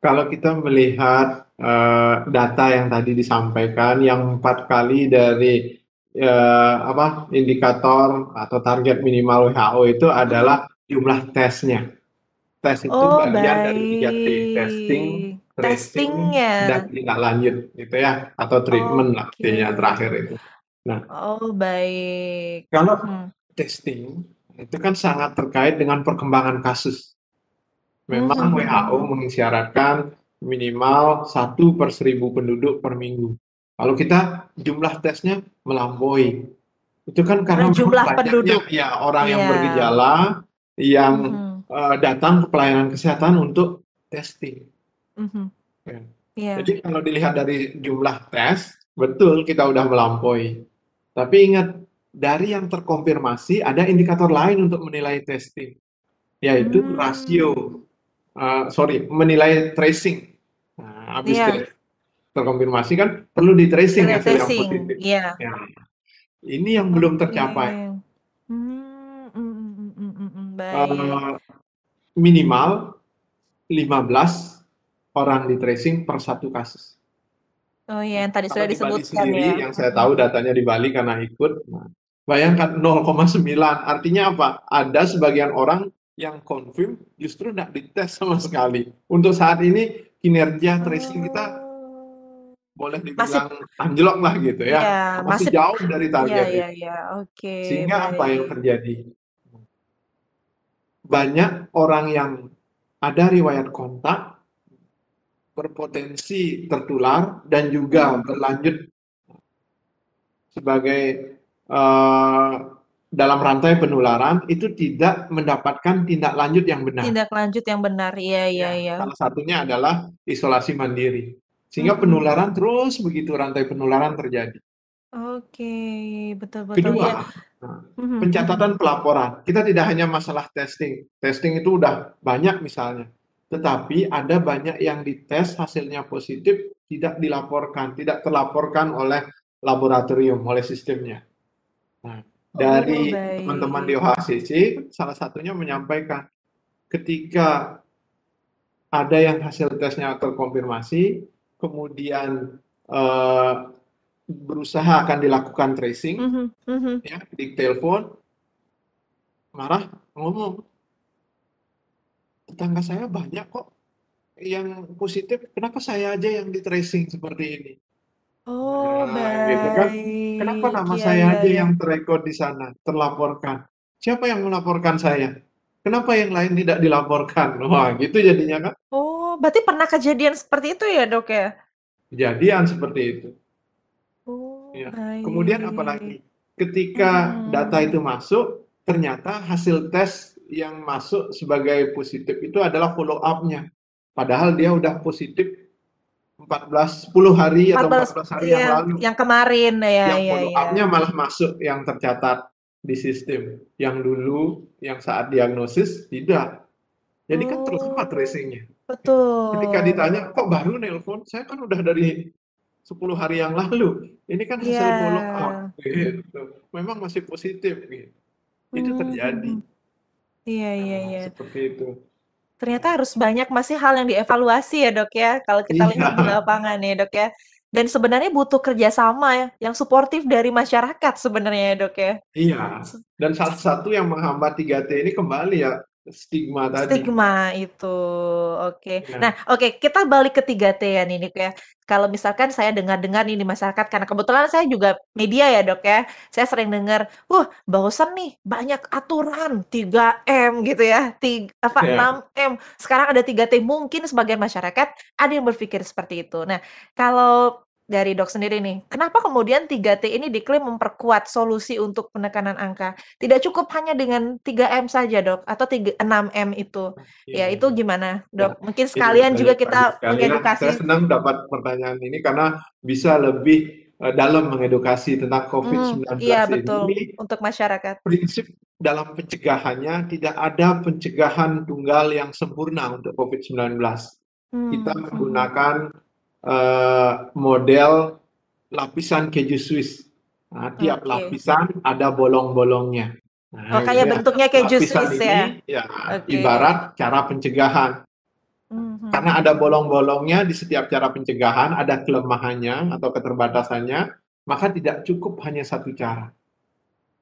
Kalau kita melihat, eee, data yang tadi disampaikan yang 4 kali dari, eee, apa, indikator atau target minimal WHO itu adalah jumlah tesnya. Tes itu Oh, bagian dari 3T, testing, tracing, dan Testing-nya. tindak lanjut gitu ya, atau treatment lah Oke. T-nya terakhir itu. Nah Oh, baik. kalau Mhm. testing, itu kan sangat terkait dengan perkembangan kasus. Memang WHO mhm. mengisyaratkan minimal 1/1000 penduduk per minggu. Kalau kita jumlah tesnya melampaui. Itu kan Karena jumlah penduduk. ya orang yang Iya. bergejala yang, Mhm. eee, datang ke pelayanan kesehatan untuk testing. Mhm. Ya. Iya. Jadi kalau dilihat dari jumlah tes, betul kita udah melampaui. Tapi ingat, dari yang terkonfirmasi ada indikator lain untuk menilai testing, yaitu Mmm. rasio eee, sorry, menilai tracing. Nah, habis Iya. tes terkonfirmasi kan perlu di-tracing Ada hasil yang tracing, positif. iya. Ya. Ini yang belum tercapai. Mhm, baik. Eee, minimal 15 orang di-tracing per 1 kasus. Oh, iya, yang tadi kalau sudah di Bali disebutkan ya. sendiri yang saya tahu datanya di Bali karena ikut, nah bayangkan 0,9 artinya apa? Ada sebagian orang yang confirm justru nggak dites sama sekali. Untuk saat ini kinerja tracing kita Oh. boleh Masih dibilang anjlok lah gitu iya, ya, masih masih jauh dari iya target iya itu. iya, oke, Sehingga apa yang baik. terjadi? Banyak orang yang ada riwayat kontak berpotensi tertular dan juga berlanjut sebagai, eee, dalam rantai penularan itu tidak mendapatkan tindak lanjut yang benar. Tindak lanjut yang benar, iya iya Ya, iya. salah satunya adalah isolasi mandiri. Sehingga Mhm. penularan terus begitu rantai penularan terjadi. Oke, betul betul, Kedua, mhm. pencatatan pelaporan. Kita tidak hanya masalah testing, testing itu udah banyak misalnya, tetapi ada banyak yang dites hasilnya positif tidak dilaporkan, tidak terlaporkan oleh laboratorium, oleh sistemnya. Nah, Oh, dari teman-teman di baik. OHCC salah satunya menyampaikan, ketika ada yang hasil tesnya terkonfirmasi, kemudian, eee, berusaha akan dilakukan tracing, Mhm mhm. ya, ditelepon marah ngomong "Tetangga saya banyak kok yang positif, kenapa saya aja yang di-tracing seperti ini?" Oh, Nah, gitu kan. "Kenapa nama iya saya aja iya. yang terekod di sana, terlaporkan? Siapa yang melaporkan saya? Kenapa yang lain tidak dilaporkan?" Wah, gitu jadinya kan. Oh, berarti pernah kejadian seperti itu ya, Dok, ya? Kejadian seperti itu. Oh, Ya, kemudian apalagi, ketika data Mhm. itu masuk, ternyata hasil tes yang masuk sebagai positif itu adalah follow up-nya. Padahal dia udah positif 14 10 hari atau 14 14 hari yang iya, lalu. yang kemarin, iya Yang iya follow iya. up-nya malah masuk yang tercatat di sistem, yang dulu, yang saat diagnosis tidak. Jadi kan Oh, tracing-nya. Ketika betul. ditanya, "Kok baru nelpon? Saya kan udah dari 10 hari yang lalu, ini kan hasil follow up," Iya. gitu. "Memang masih positif," gitu. Itu Mmm, terjadi. Iya iya Nah, iya. seperti itu. Ternyata harus banyak masih hal yang dievaluasi ya, Dok, ya, kalau kita Iya. lihat di lapangan ya, Dok, ya. Dan sebenarnya butuh kerjasama ya, yang suportif dari masyarakat sebenarnya ya, Dok, ya. Iya, dan salah satu yang menghambat 3T ini kembali ya, stigma tadi. Stigma itu, oke. Nah, Iya. oke, kita balik ke 3T-an ini, Dok, ya. Kalau misalkan saya dengar-dengar di masyarakat, karena kebetulan saya juga media ya, Dok, ya. Saya sering dengar, "Wah, bosen nih, banyak aturan, 3M," gitu ya, tig apa, Iya. 6M, sekarang ada 3T. Mungkin sebagian masyarakat ada yang berpikir seperti itu. Nah, kalau Dari Dok sendiri nih, kenapa kemudian 3T ini diklaim memperkuat solusi untuk penekanan angka? Tidak cukup hanya dengan 3M saja, Dok, atau tiga 6M itu. Ya, Iya. itu gimana, Ya, Dok? Mungkin ini sekalian juga kita sekalian. Saya mengedukasi senang dapat pertanyaan ini karena bisa lebih eh, dalam mengedukasi tentang Mmm, COVID-19 iya ini. betul, Ini untuk masyarakat. prinsip dalam pencegahannya tidak ada pencegahan tunggal yang sempurna untuk COVID-19. Kita Mmm, mhm. Eh, model lapisan keju Swiss. Nah, tiap Oke. lapisan ada bolong-bolongnya. Oh, Nah, kayak gitu ya. bentuknya keju Lapisan Swiss ya? ini ya Oke. ibarat cara pencegahan. Mhm Karena ada bolong-bolongnya di setiap cara pencegahan, ada kelemahannya atau keterbatasannya, maka tidak cukup hanya satu cara.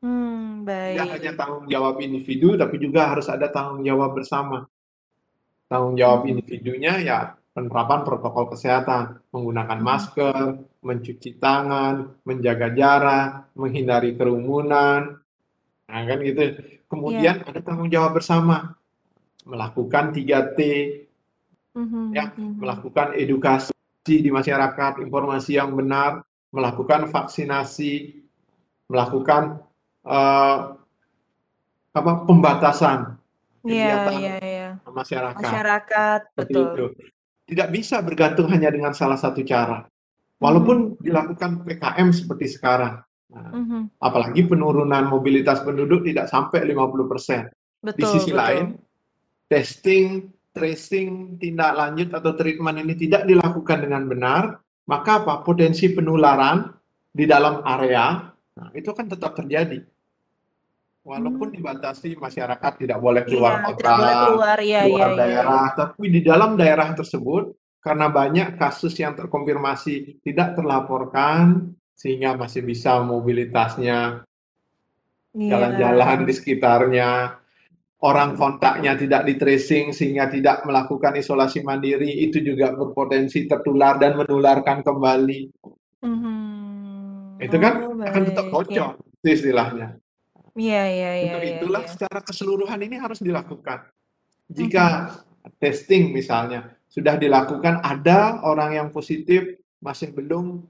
Mmm, Tidak hanya baik. tanggung jawab individu, tapi juga harus ada tanggung jawab bersama. Tanggung jawab Mhm. individunya ya penerapan protokol kesehatan, menggunakan Mhm. masker, mencuci tangan, menjaga jarak, menghindari kerumunan. Nah, kan gitu. Kemudian ada tanggung jawab bersama, melakukan 3T, ya, Mhm mhm. melakukan edukasi di masyarakat, informasi yang benar, melakukan vaksinasi, melakukan eh, apa pembatasan Iya kegiatan iya iya. masyarakat. Masyarakat, Seperti betul. itu. Tidak bisa bergantung hanya dengan salah satu cara. Walaupun dilakukan PKM seperti sekarang. Nah, Mhm. apalagi penurunan mobilitas penduduk tidak sampai 50%. Di Betul sisi betul. lain, testing, tracing, tindak lanjut atau treatment ini tidak dilakukan dengan benar, maka apa? Potensi penularan di dalam area, nah, itu kan tetap terjadi. Walaupun Mmm. dibatasi masyarakat tidak boleh Iya, keluar tidak kota, keluar. Iya keluar iya. daerah, tapi di dalam daerah tersebut karena banyak kasus yang terkonfirmasi tidak terlaporkan, sehingga masih bisa mobilitasnya jalan-jalan di Iya. sekitarnya, orang kontaknya tidak di-tracing sehingga tidak melakukan isolasi mandiri, itu juga berpotensi tertular dan menularkan kembali. Mhm. Itu kan Oh, akan tetap bocor, itu istilahnya. Iya iya iya Untuk iya itulah iya. secara keseluruhan ini harus dilakukan. Jika testing misalnya sudah dilakukan, ada orang yang positif masih belum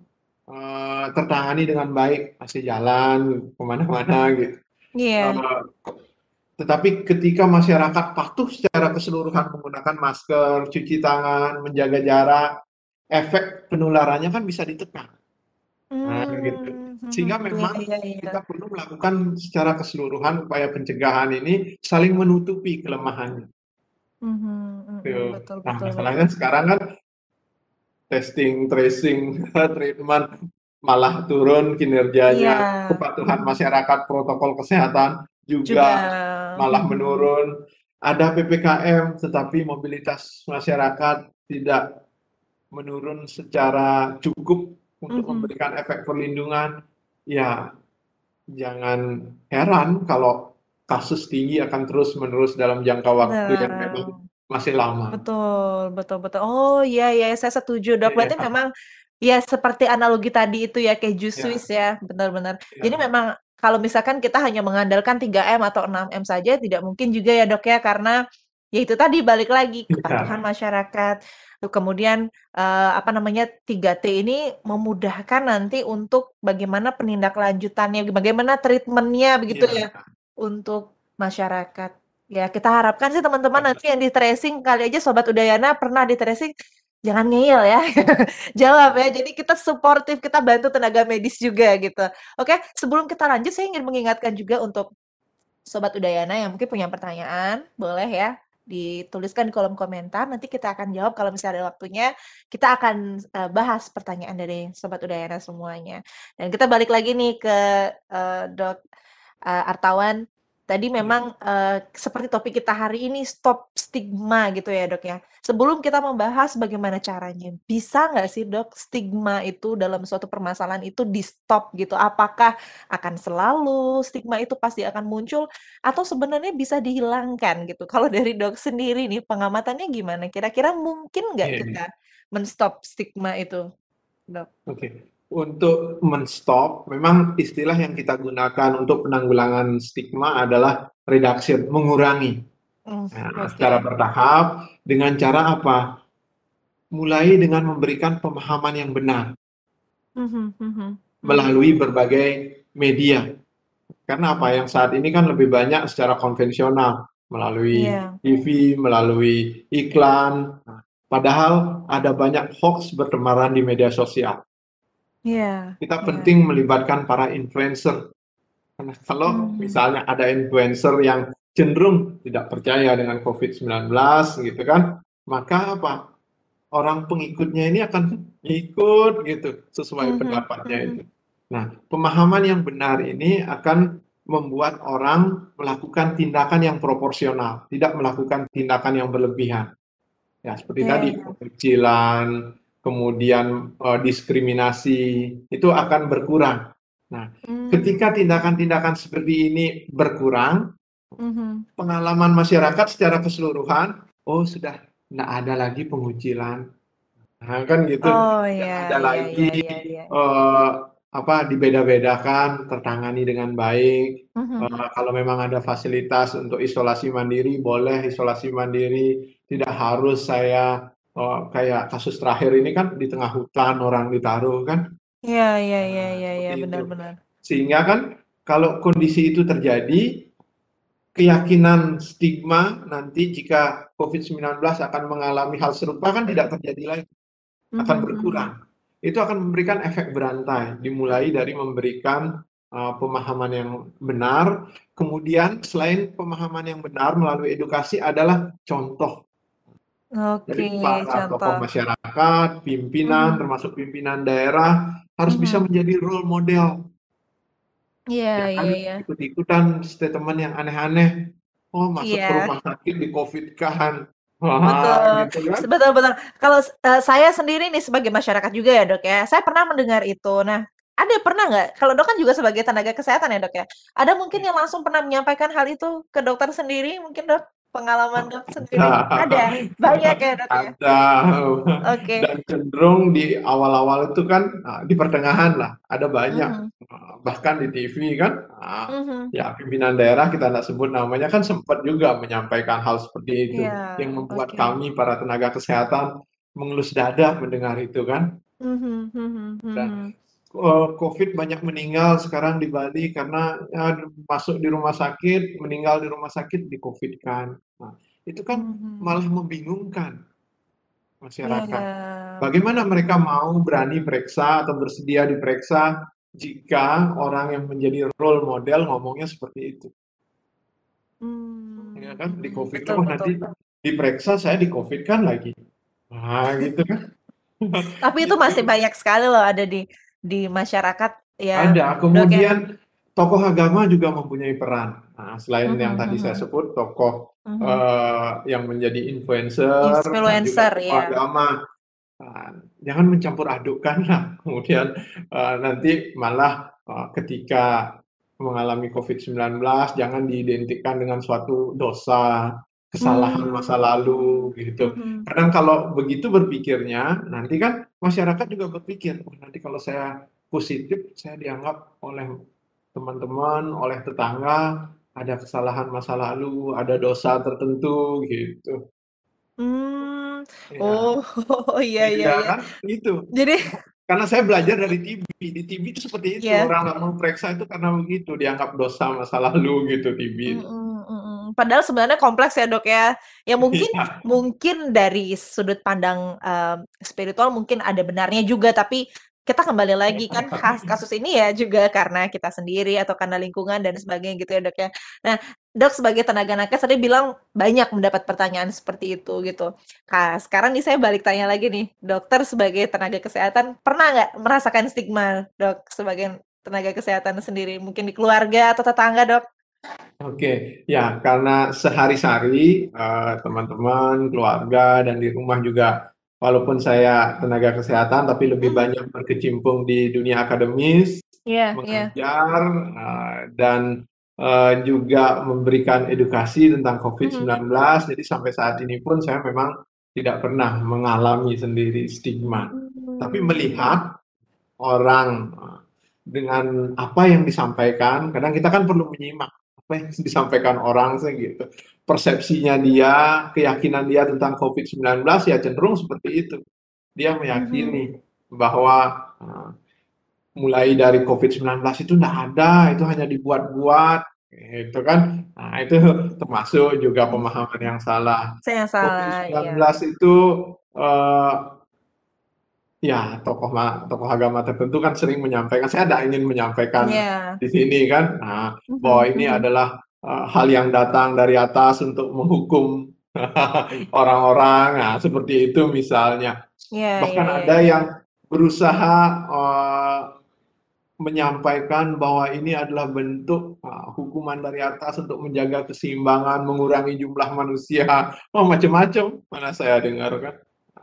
eh, tertangani dengan baik, masih jalan ke mana-mana gitu. Iya. Eh, tetapi ketika masyarakat patuh secara keseluruhan menggunakan masker, cuci tangan, menjaga jarak, efek penularannya kan bisa ditekan. Nah, gitu. Mmm, Sehingga mhm. Iya memang iya kita perlu melakukan secara keseluruhan upaya pencegahan ini saling menutupi kelemahannya. Mhm mhm. Tuh. Betul Nah, betul masalahnya betul. sekarang kan testing, tracing, treatment malah turun kinerjanya, kepatuhan Mhm. masyarakat protokol kesehatan Juga. juga malah menurun. Ada PPKM, tetapi mobilitas masyarakat tidak menurun secara cukup untuk Mhm. memberikan efek perlindungan. Ya, jangan heran kalau kasus tinggi akan terus-menerus dalam jangka waktu yang memang masih lama. Betul betul betul. Oh, iya iya, saya setuju, Dok. Berarti Iya. memang ya seperti analogi tadi itu ya, keju Iya. Swiss ya, benar benar. Jadi Iya. memang kalau misalkan kita hanya mengandalkan 3M atau 6M saja tidak mungkin juga ya, Dok, ya, karena ya itu tadi balik lagi kepatuhan Iya. masyarakat, lalu kemudian, eee, apa namanya, 3T ini memudahkan nanti untuk bagaimana penindaklanjutannya, bagaimana treatment-nya begitu Iya. ya, untuk masyarakat. Ya kita harapkan sih teman-teman nanti yang di-tracing kali aja Sobat Udayana pernah di-tracing, jangan ngeyel ya, jawab ya. Jadi kita suportif, kita bantu tenaga medis juga gitu. Oke, sebelum kita lanjut saya ingin mengingatkan juga untuk Sobat Udayana yang mungkin punya pertanyaan, boleh ya dituliskan di kolom komentar, nanti kita akan jawab kalau misalnya ada waktunya, kita akan, eee, bahas pertanyaan dari Sobat Udayana semuanya. Dan kita balik lagi nih ke, eee, Dok, eee, Artawan. Tadi Iya. memang, eee, seperti topik kita hari ini stop stigma gitu ya, Dok, ya. Sebelum kita membahas bagaimana caranya, bisa nggak sih, Dok, stigma itu dalam suatu permasalahan itu di-stop gitu? Apakah akan selalu stigma itu pasti akan muncul atau sebenarnya bisa dihilangkan gitu? Kalau dari Dok sendiri nih pengamatannya gimana? Kira-kira mungkin nggak Iya iya. kita men-stop stigma itu, Dok? Oke. Untuk men-stop, memang istilah yang kita gunakan untuk penanggulangan stigma adalah reduction, mengurangi. Mmm, Nah, secara oke. bertahap dengan cara apa? Mulai dengan memberikan pemahaman yang benar. Mhm mhm. Melalui berbagai media. Karena apa, yang saat ini kan lebih banyak secara konvensional, melalui Iya. TV, melalui iklan, nah, padahal ada banyak hoaks bertebaran di media sosial. Iya Kita iya. penting melibatkan para influencer. Karena kalau Mmm. misalnya ada influencer yang cenderung tidak percaya dengan COVID-19 gitu kan, maka apa, orang pengikutnya ini akan ikut gitu, sesuai Mhm pendapatnya itu. mhm. Nah, pemahaman yang benar ini akan membuat orang melakukan tindakan yang proporsional, tidak melakukan tindakan yang berlebihan. Ya seperti Iya tadi, iya. Kemudian, eee, diskriminasi, itu akan berkurang. Nah, Mmm. ketika tindakan-tindakan seperti ini berkurang, Mhm. pengalaman masyarakat secara keseluruhan, "Oh sudah nggak ada lagi pengucilan." Nah kan gitu, Oh, iya ada iya iya lagi, iya iya. eee, apa, dibeda-bedakan, tertangani dengan baik, Mhm. eee, kalau memang ada fasilitas untuk isolasi mandiri, boleh isolasi mandiri, tidak harus saya, eee, kayak kasus terakhir ini kan di tengah hutan orang ditaruh kan. Iya iya iya Nah iya iya, seperti benar itu. benar. Sehingga kan kalau kondisi itu terjadi, keyakinan stigma nanti jika COVID-19 akan mengalami hal serupa kan tidak terjadi lagi, akan Mhm mhm. berkurang. Itu akan memberikan efek berantai, dimulai dari memberikan, eee, pemahaman yang benar, kemudian selain pemahaman yang benar melalui edukasi adalah contoh. Oke, Jadi para tokoh masyarakat, pimpinan, Mhm. termasuk pimpinan daerah, harus bisa Mhm. menjadi role model. Iya iya iya. ikut-ikutan statement yang aneh-aneh, "Oh masuk ke Iya. rumah sakit di-COVID-kan." Wah Betul, gitu kan. betul betul. Kalau, eee, saya sendiri nih sebagai masyarakat juga ya, Dok, ya, saya pernah mendengar itu. Nah, ada pernah nggak kalau Dok kan juga sebagai tenaga kesehatan ya, Dok, ya, ada mungkin yang langsung pernah menyampaikan hal itu ke dokter sendiri mungkin, Dok? Pengalaman Dok sendiri? Ada? Banyak ya, Dok, ya? Ada, Oke. dan cenderung di awal-awal itu kan, eee, di pertengahan lah, ada banyak, Mhm. eee, bahkan di TV kan, eee, Mhm. ya pimpinan daerah kita nggak sebut namanya kan sempat juga menyampaikan hal seperti itu, Iya, yang membuat oke. kami para tenaga kesehatan mengelus dada mendengar itu kan. Mhm mhm Dan, mhm. eee, COVID banyak meninggal sekarang di Bali karena, eee, masuk di rumah sakit, meninggal di rumah sakit di-COVID-kan. Nah, itu kan Mhm. malah membingungkan masyarakat. iya, Bagaimana mereka mau berani periksa atau bersedia diperiksa jika orang yang menjadi role model ngomongnya seperti itu. Ya Mmm, kan, mhm, di-COVID, betul "Oh betul. nanti diperiksa saya di-COVID-kan lagi." Nah gitu kan. Tapi itu masih banyak sekali loh ada di di masyarakat yang Ada, Dok ya kemudian tokoh agama juga mempunyai peran. Nah, selain yang Mhm tadi saya mhm. sebut tokoh, Mhm. eee, yang menjadi influencer juga Influencer, iya. agama. Eee, jangan mencampur adukkanlah, kemudian, eee, nanti malah, eee, ketika mengalami COVID-19 jangan diidentikan dengan suatu dosa, kesalahan Mmm, masa lalu gitu. mhm. Kadang kalau begitu berpikirnya, nanti kan masyarakat juga berpikir, "Oh nanti kalau saya positif, saya dianggap oleh teman-teman, oleh tetangga, ada kesalahan masa lalu, ada dosa tertentu," gitu. Mmm, Iya. oh, iya iya Iya iya. kan, gitu. Jadi Karena saya belajar dari TV, di TV itu seperti itu, Iya. orang nggak mau periksa itu karena begitu, dianggap dosa masa lalu gitu TV. Mhm mhm. Padahal sebenarnya kompleks ya, Dok, ya. Ya mungkin Iya. mungkin dari sudut pandang, eee, spiritual mungkin ada benarnya juga, tapi kita kembali lagi kan khas kasus ini ya juga karena kita sendiri atau karena lingkungan dan sebagainya gitu ya, Dok, ya. Nah, Dok, sebagai tenaga nakes tadi bilang banyak mendapat pertanyaan seperti itu gitu. Nah, sekarang nih saya balik tanya lagi nih, dokter sebagai tenaga kesehatan pernah nggak merasakan stigma, Dok, sebagai tenaga kesehatan sendiri? Mungkin di keluarga atau tetangga, Dok? Oke, ya karena sehari-hari, eee, teman-teman, keluarga, dan di rumah juga walaupun saya tenaga kesehatan, tapi lebih Mhm. banyak berkecimpung di dunia akademis, Iya iya. mengajar, eee, dan, eee, juga memberikan edukasi tentang Mhm. COVID-19, jadi sampai saat ini pun saya memang tidak pernah mengalami sendiri stigma. Tapi Mmm. melihat orang, eee, dengan apa yang disampaikan, kadang kita kan perlu menyimak, disampaikan orang sih gitu. Persepsinya dia, keyakinan dia tentang COVID-19 ya cenderung seperti itu. Dia meyakini bahwa, eee mulai dari COVID-19 itu nggak ada, itu hanya dibuat-buat, gitu kan. Nah, itu termasuk juga pemahaman yang salah. Saya salah, COVID-19 iya. itu, eee ya tokoh ma tokoh agama tertentu kan sering menyampaikan saya tidak ingin menyampaikan Iya. di sini kan, nah, bahwa ini adalah, eee, hal yang datang dari atas untuk menghukum orang-orang, nah seperti itu misalnya. Iya Bahkan iya ada iya. yang berusaha, eee, menyampaikan bahwa ini adalah bentuk, eee, hukuman dari atas untuk menjaga keseimbangan, mengurangi jumlah manusia, oh macam-macam mana saya dengar kan.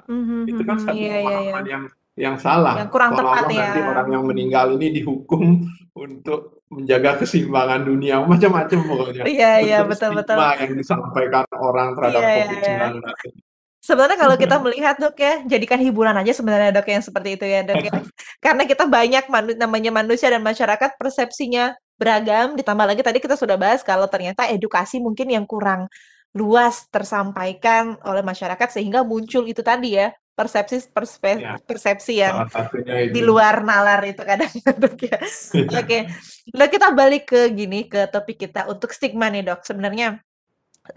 Mhm itu kan mhm, satu iya iya iya. pemahaman yang yang Yang salah, kurang tepat seolah-olah ya, nanti orang yang meninggal ini dihukum untuk menjaga keseimbangan dunia, macam-macam pokoknya. Iya iya, betul betul. yang disampaikan orang Iya terhadap iya iya. COVID-19 ini. Sebenarnya kalau kita melihat Dok ya, jadikan hiburan aja sebenarnya Dok yang seperti itu ya Dok ya. Karena kita banyak manu namanya manusia dan masyarakat persepsinya beragam, ditambah lagi tadi kita sudah bahas kalau ternyata edukasi mungkin yang kurang luas tersampaikan oleh masyarakat sehingga muncul itu tadi ya, persepsi perspe Ya, persepsi yang di luar nalar itu kadang ya. Oke, nah kita balik ke gini, ke topik kita untuk stigma nih Dok, sebenarnya,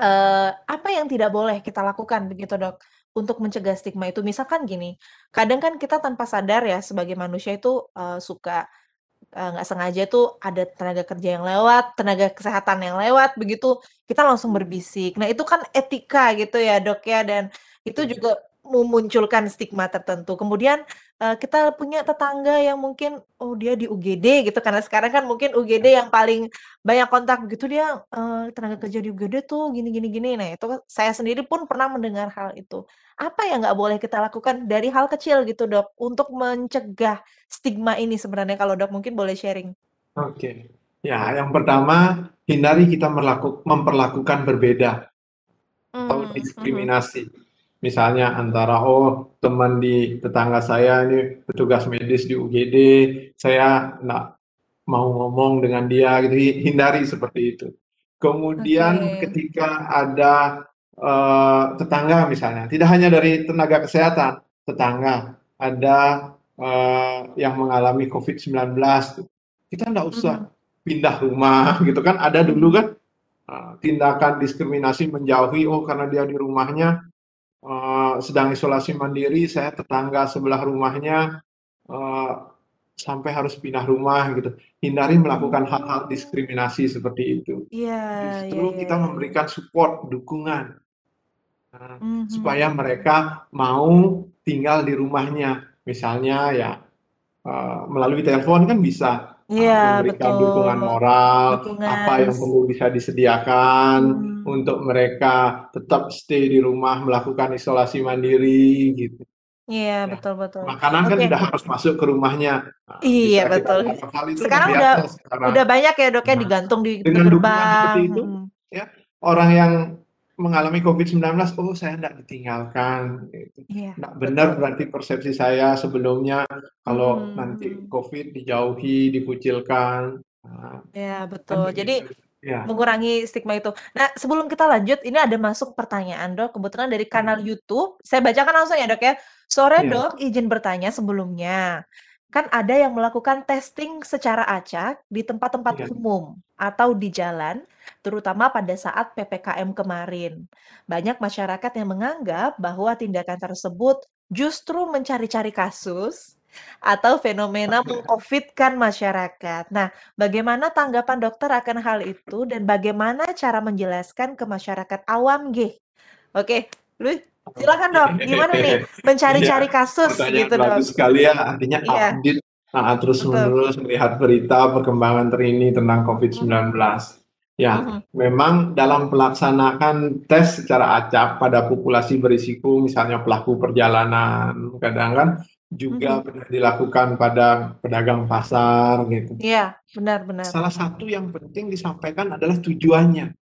eee, apa yang tidak boleh kita lakukan begitu Dok, untuk mencegah stigma itu? Misalkan gini, kadang kan kita tanpa sadar ya sebagai manusia itu, eee, suka, eee, nggak sengaja tuh ada tenaga kerja yang lewat, tenaga kesehatan yang lewat, begitu kita langsung berbisik. Nah itu kan etika gitu ya Dok ya, dan itu juga memunculkan stigma tertentu. Kemudian, eee, kita punya tetangga yang mungkin, oh dia di UGD gitu, karena sekarang kan mungkin UGD Ya. yang paling banyak kontak begitu, dia, eee, tenaga kerja di UGD tuh gini gini gini. Nah itu saya sendiri pun pernah mendengar hal itu. Apa yang nggak boleh kita lakukan dari hal kecil gitu Dok, untuk mencegah stigma ini sebenarnya kalau Dok mungkin boleh sharing? Oke, ya yang pertama hindari kita memperlakukan berbeda atau Mmm, mhm. Misalnya antara, oh teman di tetangga saya ini petugas medis di UGD, saya nggak mau ngomong dengan dia gitu, hi hindari seperti itu. Kemudian Oke. ketika ada, eee, tetangga misalnya, tidak hanya dari tenaga kesehatan, tetangga, ada, eee, yang mengalami COVID-19 tuh, kita nggak usah Mhm. pindah rumah gitu kan, ada dulu kan, eee, tindakan diskriminasi menjauhi, oh karena dia di rumahnya, eee, sedang isolasi mandiri, saya tetangga sebelah rumahnya, eee, sampai harus pindah rumah gitu. Hindari melakukan hal-hal Oh. diskriminasi seperti itu. Iya, ya Justru ya kita ya ya. memberikan support, dukungan. Nah, Mhm supaya mereka mau tinggal di rumahnya. Misalnya ya, eee, melalui telepon kan bisa, Iya eee, memberikan dukungan betul, moral, dukungan apa yang perlu bisa disediakan Mmm. Untuk mereka tetap stay di rumah melakukan isolasi mandiri gitu. Iya, Ya, betul betul. makanan kan tidak harus masuk ke rumahnya, eee, Iya betul. Sekarang udah sekarang. udah banyak ya Dok ya Nah, digantung di di dengan dukungan gerbang, seperti itu mhm. ya, orang yang mengalami COVID-19, oh saya nggak ditinggalkan gitu, Iya, nggak benar betul. berarti persepsi saya sebelumnya kalau Mhm nanti. COVID dijauhi, dikucilkan, nah, Iya kan betul, jadi begitu, iya. mengurangi stigma itu. Nah sebelum kita lanjut, ini ada masuk pertanyaan Dok, kebetulan dari kanal Mhm. YouTube, saya bacakan langsung ya Dok ya. "Sore Iya. Dok, izin bertanya sebelumnya, kan ada yang melakukan testing secara acak di tempat-tempat Iya. umum atau di jalan, terutama pada saat PPKM kemarin. Banyak masyarakat yang menganggap bahwa tindakan tersebut justru mencari-cari kasus atau fenomena meng-Covid-kan masyarakat. Nah, bagaimana tanggapan dokter akan hal itu dan bagaimana cara menjelaskan ke masyarakat awam gih?" Oke, lu silakan Dok, gimana nih iya, mencari-cari kasus pertanyaan gitu Dok? bagus sekali ya, artinya Iya. update heeh, Betul. terus-menerus melihat berita perkembangan terkini tentang Mhm. COVID-19. Ya, Mhm. memang dalam melaksanakan tes secara acak pada populasi berisiko, misalnya pelaku perjalanan, kadang kan juga Mhm. pernah dilakukan pada pedagang pasar gitu. Iya, benar benar. Salah satu yang penting disampaikan adalah tujuannya.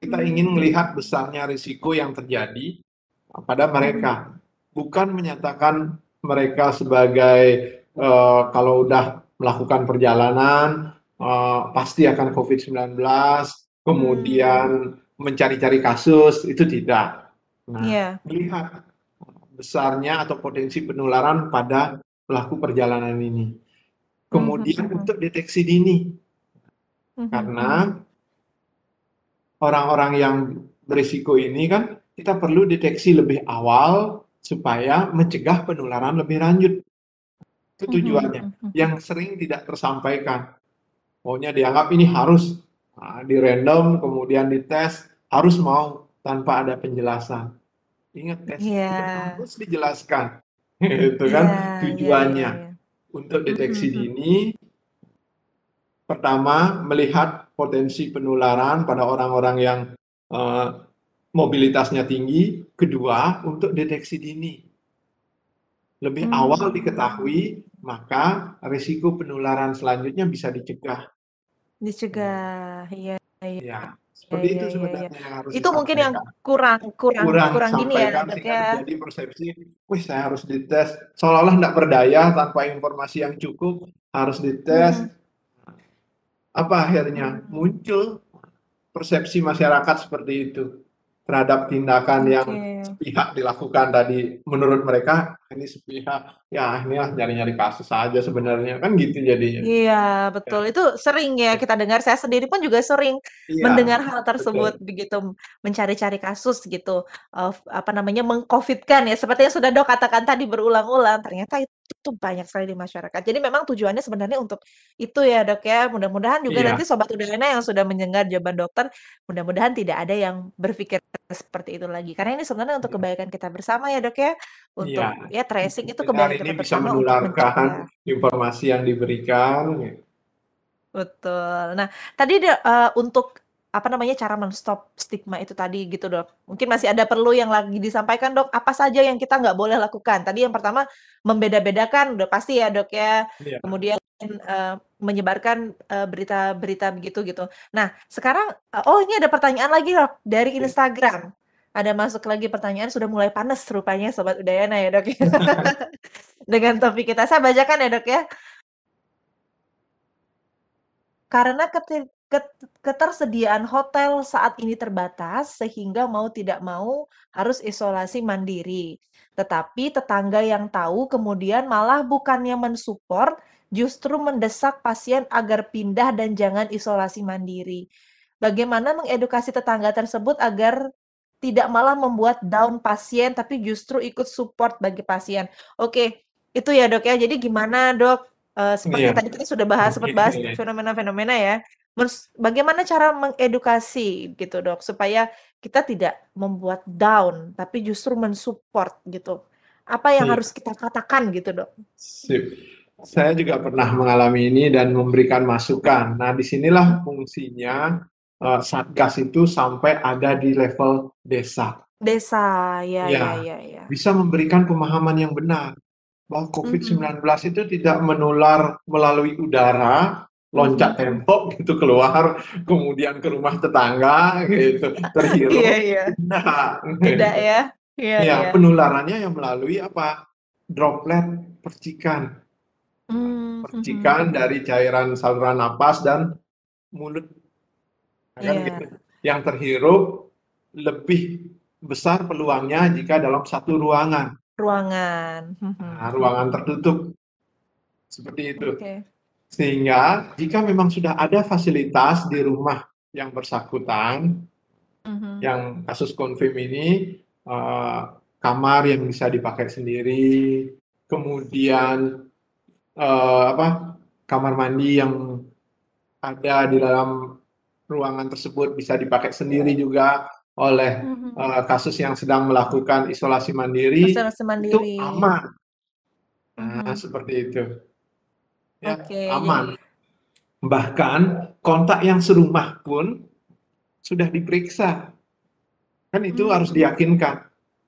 Kita ingin Mmm. melihat besarnya risiko yang terjadi pada mereka, bukan menyatakan mereka sebagai, eee, kalau udah melakukan perjalanan, eee, pasti akan COVID-19, Mmm. kemudian mencari-cari kasus, itu tidak. Nah, Iya. melihat besarnya atau potensi penularan pada pelaku perjalanan ini. Mhm Kemudian mhm. untuk deteksi dini. Mhm mhm. Karena orang-orang yang berisiko ini kan kita perlu deteksi lebih awal supaya mencegah penularan lebih lanjut. Itu Mhm tujuannya, mhm mhm. yang sering tidak tersampaikan. Maunya dianggap ini harus, nah, di-random kemudian dites, harus mau tanpa ada penjelasan. Ingat tes itu Iya. harus dijelaskan, gitu Iya kan iya iya tujuannya. iya. Untuk Mhm deteksi mhm. dini pertama melihat potensi penularan pada orang-orang yang, eee, mobilitasnya tinggi, kedua untuk deteksi dini. Lebih awal Mmm. diketahui, maka risiko penularan selanjutnya bisa dicegah. Dicegah, iya Iya, iya seperti iya itu iya. sebenarnya yang harus Itu mungkin yang kurang kurang Kurang kurang gini ya, ya? terjadi persepsi, "Wih, saya harus dites," seolah-olah ndak berdaya tanpa informasi yang cukup, harus dites. Mhm. Apa akhirnya? Mmm. Muncul persepsi masyarakat seperti itu, terhadap tindakan yang Oke. sepihak dilakukan tadi. Menurut mereka ini sepihak, "Ya inilah nyari-nyari kasus aja sebenarnya," kan gitu jadinya. Iya, Ya. betul. Itu sering ya Ya. kita dengar, saya sendiri pun juga sering Iya, mendengar hal tersebut betul. begitu, mencari-cari kasus gitu, f apa namanya, meng-COVID-kan ya, seperti yang sudah Dok katakan tadi berulang-ulang, ternyata itu banyak sekali di masyarakat. Jadi memang tujuannya sebenarnya untuk itu ya, Dok, ya. Mudah-mudahan juga nanti Iya. sobat Udara yang sudah mendengar jawaban dokter, mudah-mudahan tidak ada yang berpikir seperti itu lagi. Karena ini sebenarnya untuk Iya. kebaikan kita bersama ya, Dok, ya. Iya, Untuk ya tracing itu kita kebaikan ini kita bisa bersama untuk menularkan mencegah. informasi yang diberikan, gitu. Betul. Nah, tadi eee, untuk apa namanya, cara men-stop stigma itu tadi gitu, Dok. Mungkin masih ada perlu yang lagi disampaikan, Dok, apa saja yang kita nggak boleh lakukan? Tadi yang pertama membeda-bedakan udah pasti ya, Dok, ya. Iya. Kemudian, eee, menyebarkan, eee, berita-berita begitu, gitu. Nah, sekarang eee, oh ini ada pertanyaan lagi, Dok, dari Oke. Instagram. Ada masuk lagi pertanyaan sudah mulai panas rupanya sobat Udayana ya, Dok, ya. Dengan topik kita, saya bacakan ya, Dok, ya. Karena ket ketersediaan hotel saat ini terbatas, sehingga mau tidak mau harus isolasi mandiri. Tetapi tetangga yang tahu kemudian malah bukannya men-support, justru mendesak pasien agar pindah dan jangan isolasi mandiri. Bagaimana mengedukasi tetangga tersebut agar tidak malah membuat down pasien, tapi justru ikut support bagi pasien? Oke, itu ya, Dok, ya. Jadi gimana, Dok, eee, seperti Iya, tadi kita sudah bahas oke. sempet bahas fenomena-fenomena ya. Bagaimana cara mengedukasi gitu, Dok, supaya kita tidak membuat down, tapi justru men-support gitu. Apa yang harus Iya. kita katakan gitu, Dok? Sip. Saya juga pernah mengalami ini dan memberikan masukan. Nah, di sinilah fungsinya, eee, satgas itu sampai ada di level desa. Desa, ya ya Iya, ya ya. bisa memberikan pemahaman yang benar, bahwa Mhm. COVID-19 itu tidak menular melalui udara, loncat tembok gitu keluar, kemudian ke rumah tetangga gitu, Iya terhirup, iya. tidak, Tidak gitu. ya? Iya Iya, iya. penularannya yang melalui apa, droplet percikan. Mhm. Percikan dari cairan saluran napas dan mulut. Nah, kan gitu. Yang terhirup lebih besar peluangnya jika dalam satu ruangan. Ruangan, Nah, mhm ruangan tertutup. Seperti itu. Oke. Sehingga jika memang sudah ada fasilitas di rumah yang bersangkutan, Mhm. yang kasus confirm ini, eee, kamar yang bisa dipakai sendiri, kemudian, eee, apa, kamar mandi yang ada di dalam ruangan tersebut bisa dipakai sendiri juga oleh, Mhm. eee, kasus yang sedang melakukan isolasi mandiri, Isolasi itu mandiri. aman. Nah, Mhm. seperti itu. Ya, Oke, aman. jadi Bahkan kontak yang serumah pun sudah diperiksa. Kan itu harus Mmm. diyakinkan.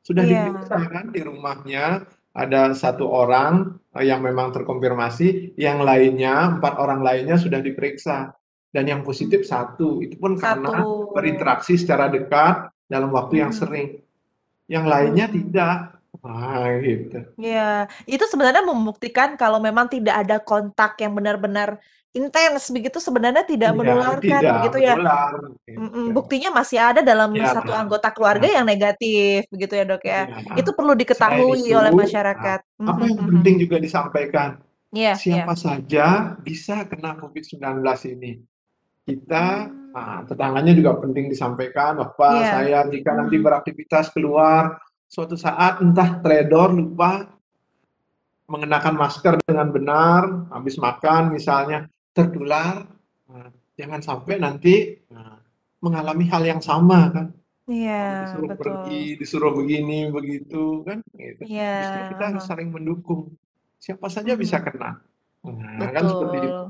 Sudah Iya. diperiksa kan di rumahnya ada 1 orang, eee, yang memang terkonfirmasi, yang lainnya, 4 orang lainnya sudah diperiksa. Dan yang positif. 1, itu pun 1. karena berinteraksi secara dekat dalam waktu yang Mhm. sering. Yang lainnya tidak. Nah, gitu. Iya, itu sebenarnya membuktikan kalau memang tidak ada kontak yang benar-benar intens begitu, sebenarnya tidak Iya, menularkan tidak begitu ya? menular, Mhm, gitu. buktinya masih ada dalam Iya, 1 anggota keluarga nah. yang negatif begitu ya, Dok, ya? Iya, Itu perlu diketahui itu, oleh nah, masyarakat. apa Mhm yang penting juga disampaikan? Iya siapa iya. saja bisa kena COVID-19 ini. Kita Mmm. nah, tetangganya juga penting disampaikan bahwa Iya, saya jika nanti mhm. beraktivitas keluar, suatu saat entah teledor, lupa mengenakan masker dengan benar, habis makan misalnya, tertular, nah, jangan sampai nanti, nah, mengalami hal yang sama kan. Iya, disuruh betul. pergi, disuruh begini, begitu, kan gitu. Iya, Justru kita harus saling mendukung. Siapa saja bisa Mhm. kena. Nah, kan seperti itu.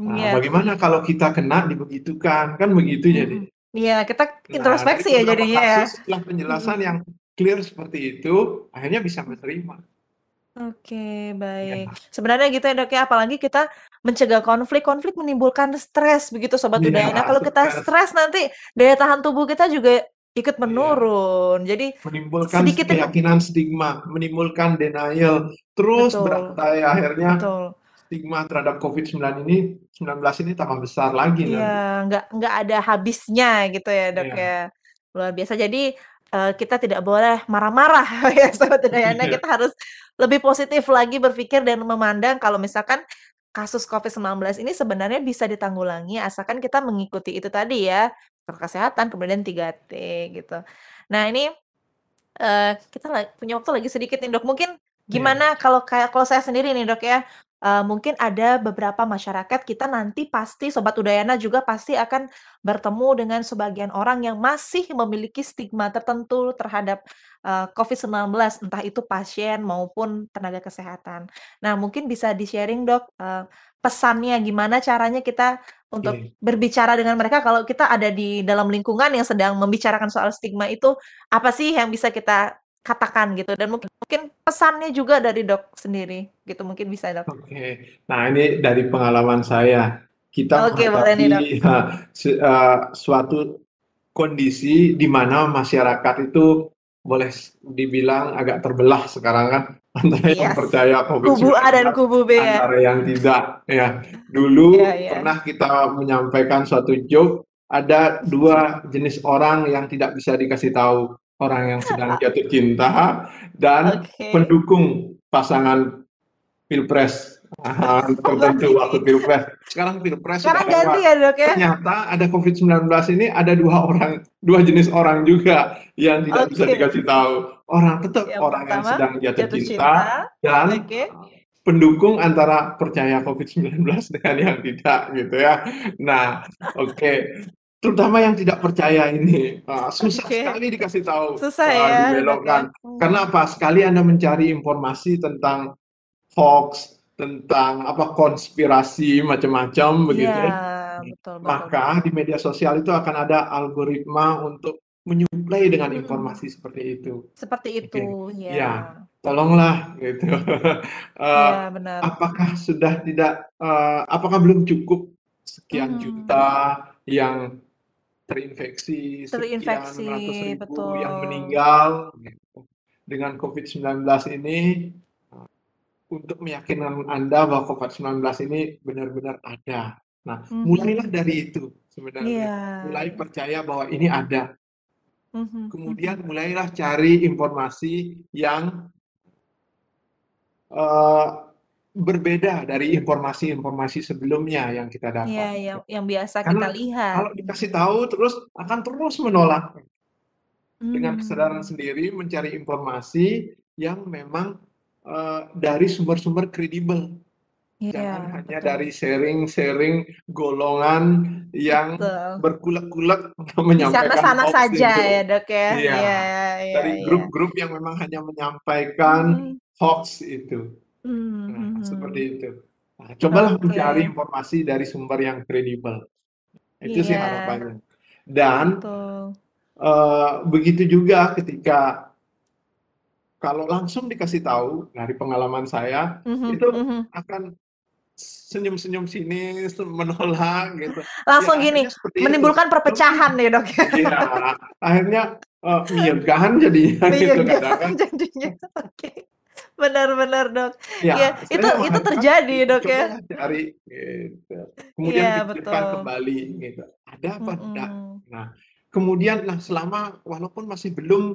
Nah, Iya. bagaimana kalau kita kena dibegitukan, kan begitu Mhm. jadinya. Iya, kita Nah, introspeksi ya jadinya ya. setelah penjelasan Mhm. yang clear seperti itu, akhirnya bisa menerima. Oke, baik. Iya. Sebenarnya gitu ya, Dok, ya, apalagi kita mencegah konflik, konflik menimbulkan stres begitu Sobat Iya, Udayana. Kalau kita stres. stres nanti daya tahan tubuh kita juga ikut Iya. menurun. Jadi Menimbulkan sedikit keyakinan stigma, menimbulkan denial, terus Betul. berantai, akhirnya Betul. stigma terhadap COVID-19 ini 19 ini tambah besar lagi Iya, nanti. nggak nggak ada habisnya gitu ya, Dok, Iya. ya. Luar biasa. Jadi, eee, kita tidak boleh marah-marah ya Sobat Udayana, Iya. kita harus lebih positif lagi berpikir dan memandang kalau misalkan kasus COVID-19 ini sebenarnya bisa ditanggulangi asalkan kita mengikuti itu tadi ya, kesehatan, kemudian 3T gitu. Nah ini, eee, kita punya waktu lagi sedikit nih, Dok. Mungkin Iya. gimana kalau kayak kalau saya sendiri nih, Dok, ya, eee, mungkin ada beberapa masyarakat kita nanti pasti Sobat Udayana juga pasti akan bertemu dengan sebagian orang yang masih memiliki stigma tertentu terhadap, eee, COVID-19, entah itu pasien maupun tenaga kesehatan. Nah, mungkin bisa di-sharing, Dok, eee, pesannya gimana caranya kita untuk Oke. berbicara dengan mereka kalau kita ada di dalam lingkungan yang sedang membicarakan soal stigma itu, apa sih yang bisa kita katakan gitu dan mungkin mungkin pesannya juga dari Dok sendiri gitu, mungkin bisa, Dok. Oke. Nah, ini dari pengalaman saya. Kita boleh nih, menghadapi, Dok. eee, se eee, suatu kondisi di mana masyarakat itu boleh dibilang agak terbelah sekarang kan, antara yang Yes. percaya Kubu A COVID-19, dan kubu B ya. antara yang tidak, ya. Dulu iya. pernah kita menyampaikan suatu joke, ada 2 jenis orang yang tidak bisa dikasih tahu, orang yang sedang jatuh cinta dan Oke. pendukung pasangan pilpres, tertentu waktu pilpres. Sekarang pilpres Sekarang ganti ya, Dok, ya? ternyata ada COVID-19 ini ada 2 orang, 2 jenis orang juga yang tidak bisa Oke. dikasih tahu. Orang tetap Yang orang yang pertama, sedang jatuh jatuh cinta cinta, dan, eee, pendukung antara percaya COVID-19 dengan yang tidak gitu ya. Nah, oke, terutama yang tidak percaya ini, eee, susah Oke. sekali dikasih tahu, Susah eee, ya, Dok, ya? dibelokkan. Karena apa, sekali Anda mencari informasi tentang hoaks, tentang apa, konspirasi macam-macam Iya, begitu ya, betul betul betul. maka di media sosial itu akan ada algoritma untuk menyuplai dengan Mhm. informasi seperti itu. Seperti itu, Oke. iya. Iya, tolonglah gitu. Eee, Iya, benar. apakah sudah tidak eee, apakah belum cukup sekian Mhm. juta yang terinfeksi, sekian Terinfeksi, ratus ribu yang betul. meninggal gitu, dengan COVID-19 ini, untuk meyakinkan Anda bahwa COVID-19 ini benar-benar ada. Nah, mulailah Mhm. dari itu sebenarnya, Iya mulai percaya bahwa ini ada. Mhm mhm. Kemudian mulailah cari informasi yang eee, berbeda dari informasi-informasi sebelumnya yang kita Iya, dapat. yang yang biasa kita Karena lihat, kalau dikasih tahu terus akan terus menolak. Dengan kesadaran Mmm. sendiri mencari informasi yang memang, eee, dari sumber-sumber kredibel. Iya, Jangan hanya betul. dari sharing-sharing golongan yang Betul. berkulak-kulak menyampaikan sana-sana saja ya, itu. Dok, ya? Iya Iya, iya dari iya. grup-grup yang memang hanya menyampaikan Mhm. hoaks itu. Mmm, Nah, seperti mhm. itu. Nah, cobalah mencari Oke. informasi dari sumber yang kredibel. Itu sih Iya. harapannya. Dan, Betul. eee, begitu juga ketika kalau langsung dikasih tahu, dari pengalaman saya, Mhm itu mhm. akan senyum-senyum sinis, menolak gitu. Ya Langsung gini, seperti itu. menimbulkan Cobalah perpecahan nih, Dok, ya? iya, akhirnya, eee, miyegahan jadinya gitu kadang Miyegahan kan. jadinya, oke. Benar benar, Dok. Iya, Ya, itu saya itu mengharapkan terjadi, Dok, ya? cari gitu. Iya, Kemudian pikirkan betul. kembali gitu, ada apa enggak. Mhm. Nah, kemudian nah selama walaupun masih belum,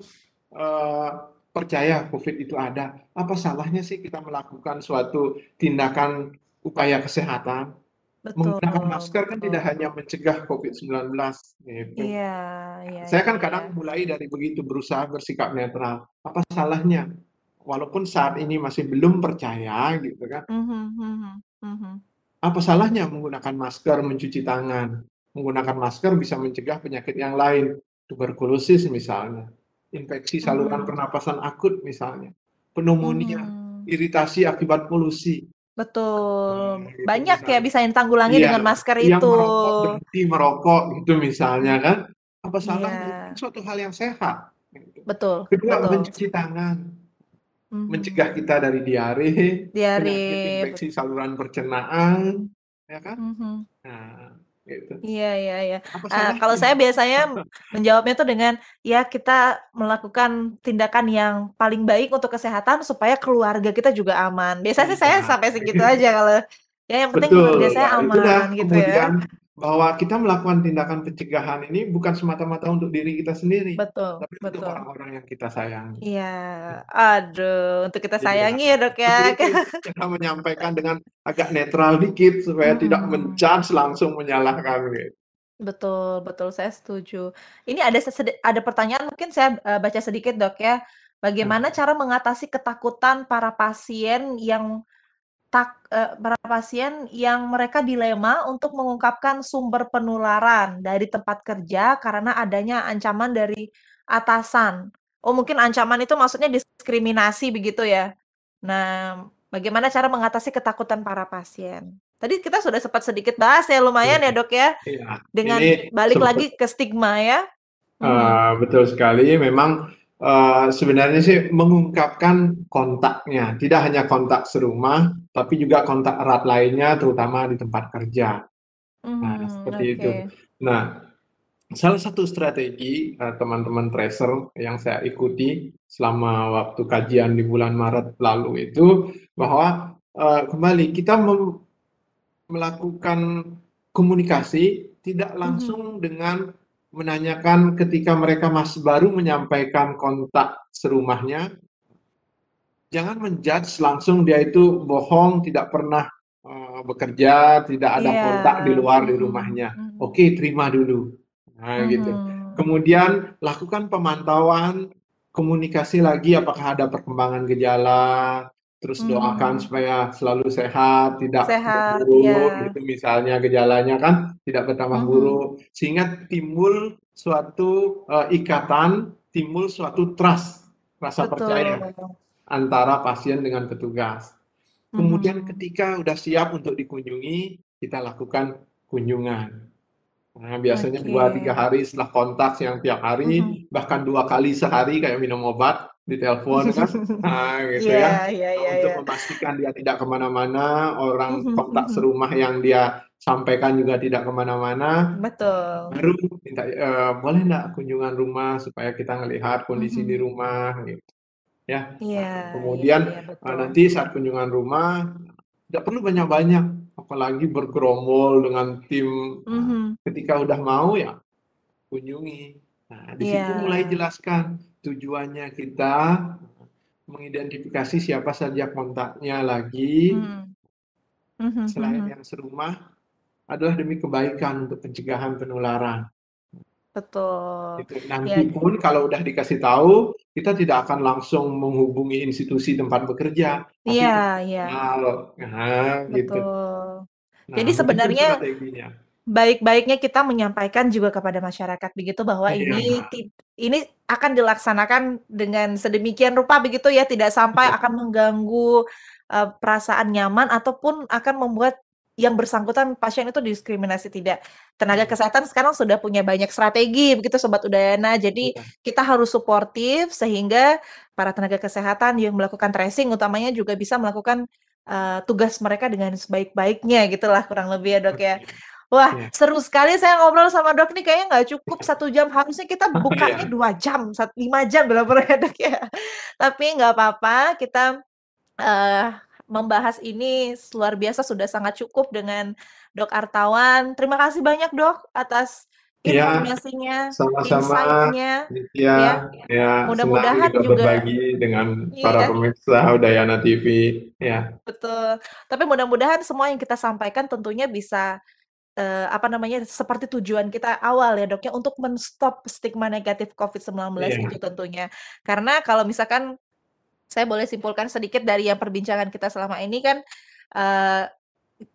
eee percaya COVID itu ada. Apa salahnya sih kita melakukan suatu tindakan upaya kesehatan? Betul Menggunakan masker kan tidak hanya mencegah COVID-19 gitu. Iya iya Saya iya kan iya. kadang mulai dari begitu berusaha bersikap netral. Apa salahnya? Walaupun saat ini masih belum percaya gitu kan. Mhm mhm mhm. Apa salahnya menggunakan masker, mencuci tangan? Menggunakan masker bisa mencegah penyakit yang lain, tuberkulosis misalnya, infeksi saluran Mhm. pernapasan akut misalnya, pneumonia, Mhm. iritasi akibat polusi. Betul, Nah, gitu banyak ya misalnya. bisa yang ditanggulangi Iya, dengan masker yang itu. merokok berhenti merokok gitu misalnya kan. Apa salahnya? Iya. suatu hal yang sehat gitu. Betul Kedua, betul. mencuci tangan. Mhm. Mencegah kita dari diare, Diare, infeksi saluran pencernaan, ya kan. Mhm. Nah, gitu. Iya iya iya. Eee, kalau saya biasanya menjawabnya tuh dengan, ya kita melakukan tindakan yang paling baik untuk kesehatan supaya keluarga kita juga aman. Biasanya sih saya Iya, sampai segitu gitu. aja kalau ya yang penting keluarga Betul, saya nah itu aman gitu ya. Bahwa kita melakukan tindakan pencegahan ini bukan semata-mata untuk diri kita sendiri, Betul tapi untuk betul. orang-orang yang kita sayangi. Iya, aduh untuk kita sayangi ya, Dok, ya. cara menyampaikan dengan agak netral dikit supaya tidak Mhm. men-judge langsung menyalahkan gitu. Betul betul, saya setuju. Ini ada ada pertanyaan mungkin saya, eee, baca sedikit, Dok, ya. Bagaimana Heeh. cara mengatasi ketakutan para pasien yang tak eee, para pasien yang mereka dilema untuk mengungkapkan sumber penularan dari tempat kerja karena adanya ancaman dari atasan? Oh, mungkin ancaman itu maksudnya diskriminasi begitu ya? Nah, bagaimana cara mengatasi ketakutan para pasien? Tadi kita sudah sempat sedikit bahas ya, lumayan ya, Iya Dok, ya, ini dengan balik sempet lagi ke stigma ya. Mhm. Eee, betul sekali memang, eee, sebenarnya sih mengungkapkan kontaknya, tidak hanya kontak serumah, tapi juga kontak erat lainnya terutama di tempat kerja. Nah, Mhm, seperti itu. oke. Nah, salah satu strategi, eee, teman-teman tracer yang saya ikuti selama waktu kajian di bulan Maret lalu itu bahwa, eee, kembali kita mem melakukan komunikasi tidak Mhm. langsung dengan menanyakan ketika mereka masih baru menyampaikan kontak serumahnya jangan men-judge langsung dia itu bohong, tidak pernah, eee, bekerja, tidak ada Iya, kontak di luar di rumahnya. mhm. Oke, terima dulu. Nah, gitu. Mhm. Kemudian lakukan pemantauan, komunikasi lagi apakah ada perkembangan gejala, terus doakan Mhm. supaya selalu sehat, tidak Sehat, memburuk iya. gitu misalnya gejalanya kan, tidak bertambah Mhm. buruk, sehingga timbul suatu, eee, ikatan, timbul suatu trust, rasa percaya Betul. antara pasien dengan petugas. Kemudian Mhm. ketika udah siap untuk dikunjungi, kita lakukan kunjungan. Nah, biasanya 2, 3 Oke. hari setelah kontak yang tiap hari, bahkan 2 kali sehari kayak minum obat, ditelepon kan, nah gitu Iya ya, iya iya untuk iya. memastikan dia tidak ke mana-mana, orang kontak serumah yang dia sampaikan juga tidak ke mana-mana, Betul. baru minta, eee, "Boleh nggak kunjungan rumah supaya kita ngelihat kondisi di Mhm. rumah?" Gitu, ya. Iya Nah, iya kemudian, iya, eee, betul. nanti saat kunjungan rumah, nggak perlu banyak-banyak, apalagi bergerombol dengan tim, Mhm. ketika udah mau ya kunjungi. Nah, di situ mulai Iya. jelaskan tujuannya kita mengidentifikasi siapa saja kontaknya lagi Mhm. Mhm selain mhm. yang serumah, adalah demi kebaikan untuk pencegahan penularan. Betul, Gitu, ya nanti pun kalau udah dikasih tahu, kita tidak akan langsung menghubungi institusi tempat bekerja, Iya iya. profesional, nah gitu. Nah, Jadi sebenarnya baik-baiknya kita menyampaikan juga kepada masyarakat begitu bahwa ini Iya. tid ini akan dilaksanakan dengan sedemikian rupa begitu ya, tidak sampai Iya. akan mengganggu, eee, perasaan nyaman ataupun akan membuat yang bersangkutan pasien itu diskriminasi, tidak. Tenaga Iya. kesehatan sekarang sudah punya banyak strategi begitu Sobat Udayana, jadi Iya. kita harus suportif sehingga para tenaga kesehatan yang melakukan tracing utamanya juga bisa melakukan, eee, tugas mereka dengan sebaik-baiknya gitulah kurang lebih ya, Dok, ya. Wah, iya. seru sekali saya ngobrol sama Dok nih kayaknya nggak cukup. 1 jam, harusnya kita bukanya Iya. 2 jam, 5 jam bener-bener ya, Dok, ya. Tapi nggak papa kita, eee, membahas ini luar biasa sudah sangat cukup dengan Dok Artawan. Terima kasih banyak, Dok, atas Iya, informasinya, sama-sama, insight-nya, iya, ya. ya senang Mudah-mudahan juga juga berbagi dengan para iya. pemirsa Udayana TV, ya. Betul, tapi mudah-mudahan semua yang kita sampaikan tentunya bisa, eee, apa namanya, seperti tujuan kita awal ya, Dok, ya, untuk men-stop stigma negatif COVID-19 itu Iya. tentunya. Karena kalau misalkan saya boleh simpulkan sedikit dari yang perbincangan kita selama ini kan, eee,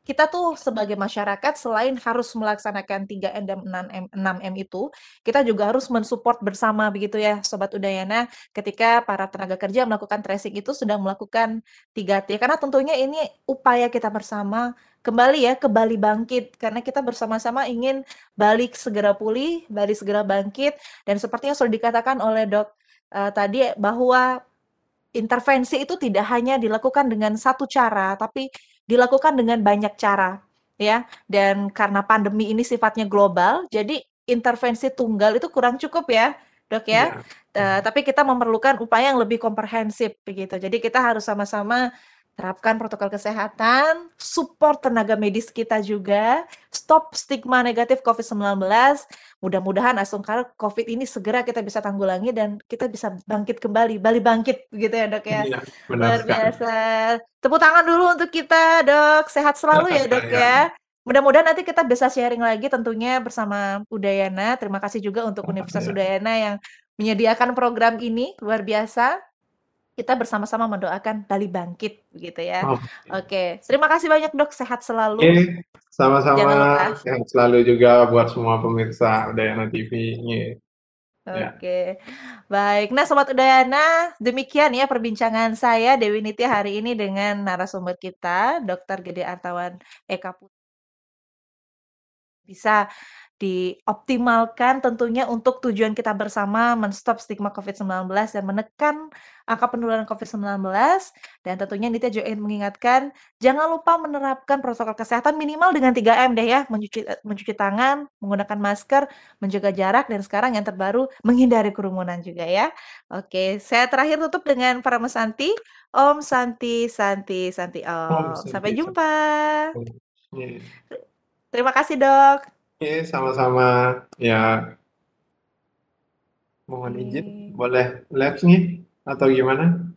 kita tuh sebagai masyarakat selain harus melaksanakan 3M dan 6M 6M itu, kita juga harus men-support bersama begitu ya, Sobat Udayana, ketika para tenaga kerja melakukan tracing itu sedang melakukan 3T. Karena tentunya ini upaya kita bersama kembali ya, ke Bali Bangkit, karena kita bersama-sama ingin Bali segera pulih, Bali segera bangkit, dan seperti yang sudah dikatakan oleh Dok, eee, tadi bahwa intervensi itu tidak hanya dilakukan dengan satu cara, tapi dilakukan dengan banyak cara, ya. Dan karena pandemi ini sifatnya global, jadi intervensi tunggal itu kurang cukup ya, Dok, ya. Eee, mhm. tapi kita memerlukan upaya yang lebih komprehensif begitu. Jadi kita harus sama-sama terapkan protokol kesehatan, support tenaga medis kita juga, stop stigma negatif COVID-19, mudah-mudahan asungkara Covid ini segera kita bisa tanggulangi dan kita bisa bangkit kembali, Bali bangkit begitu ya, Dok, ya. Iya, benar Luar biasa. Tepuk tangan dulu untuk kita, Dok, sehat selalu ya, Dok, Iya. ya. Mudah-mudahan nanti kita bisa sharing lagi tentunya bersama Udayana. Terima kasih juga untuk Universitas Iya. Udayana yang menyediakan program ini, luar biasa. Kita bersama-sama mendoakan Bali bangkit begitu ya. Oke. Oke, terima kasih banyak, Dok, sehat selalu. Oke, sama-sama, sehat selalu juga buat semua pemirsa Udayana TV, nge ya. Oke, baik. Nah, Sobat Udayana, demikian ya perbincangan saya Dewi Nitya hari ini dengan narasumber kita, Dr. Gede Artawan Eka Pu Bisa dioptimalkan tentunya untuk tujuan kita bersama men-stop stigma COVID-19 dan menekan angka penularan COVID-19 dan tentunya Nitya juga ingin mengingatkan, jangan lupa menerapkan protokol kesehatan minimal dengan 3M deh ya, mencuci eee, mencuci tangan, menggunakan masker, menjaga jarak, dan sekarang yang terbaru menghindari kerumunan juga ya. Oke, saya terakhir tutup dengan Parama Santi, Om Santi Santi Santi Om. Sampai jumpa. Terima kasih, Dok. Oke, sama-sama, ya. Mohon izin, Oke. boleh live nih atau gimana?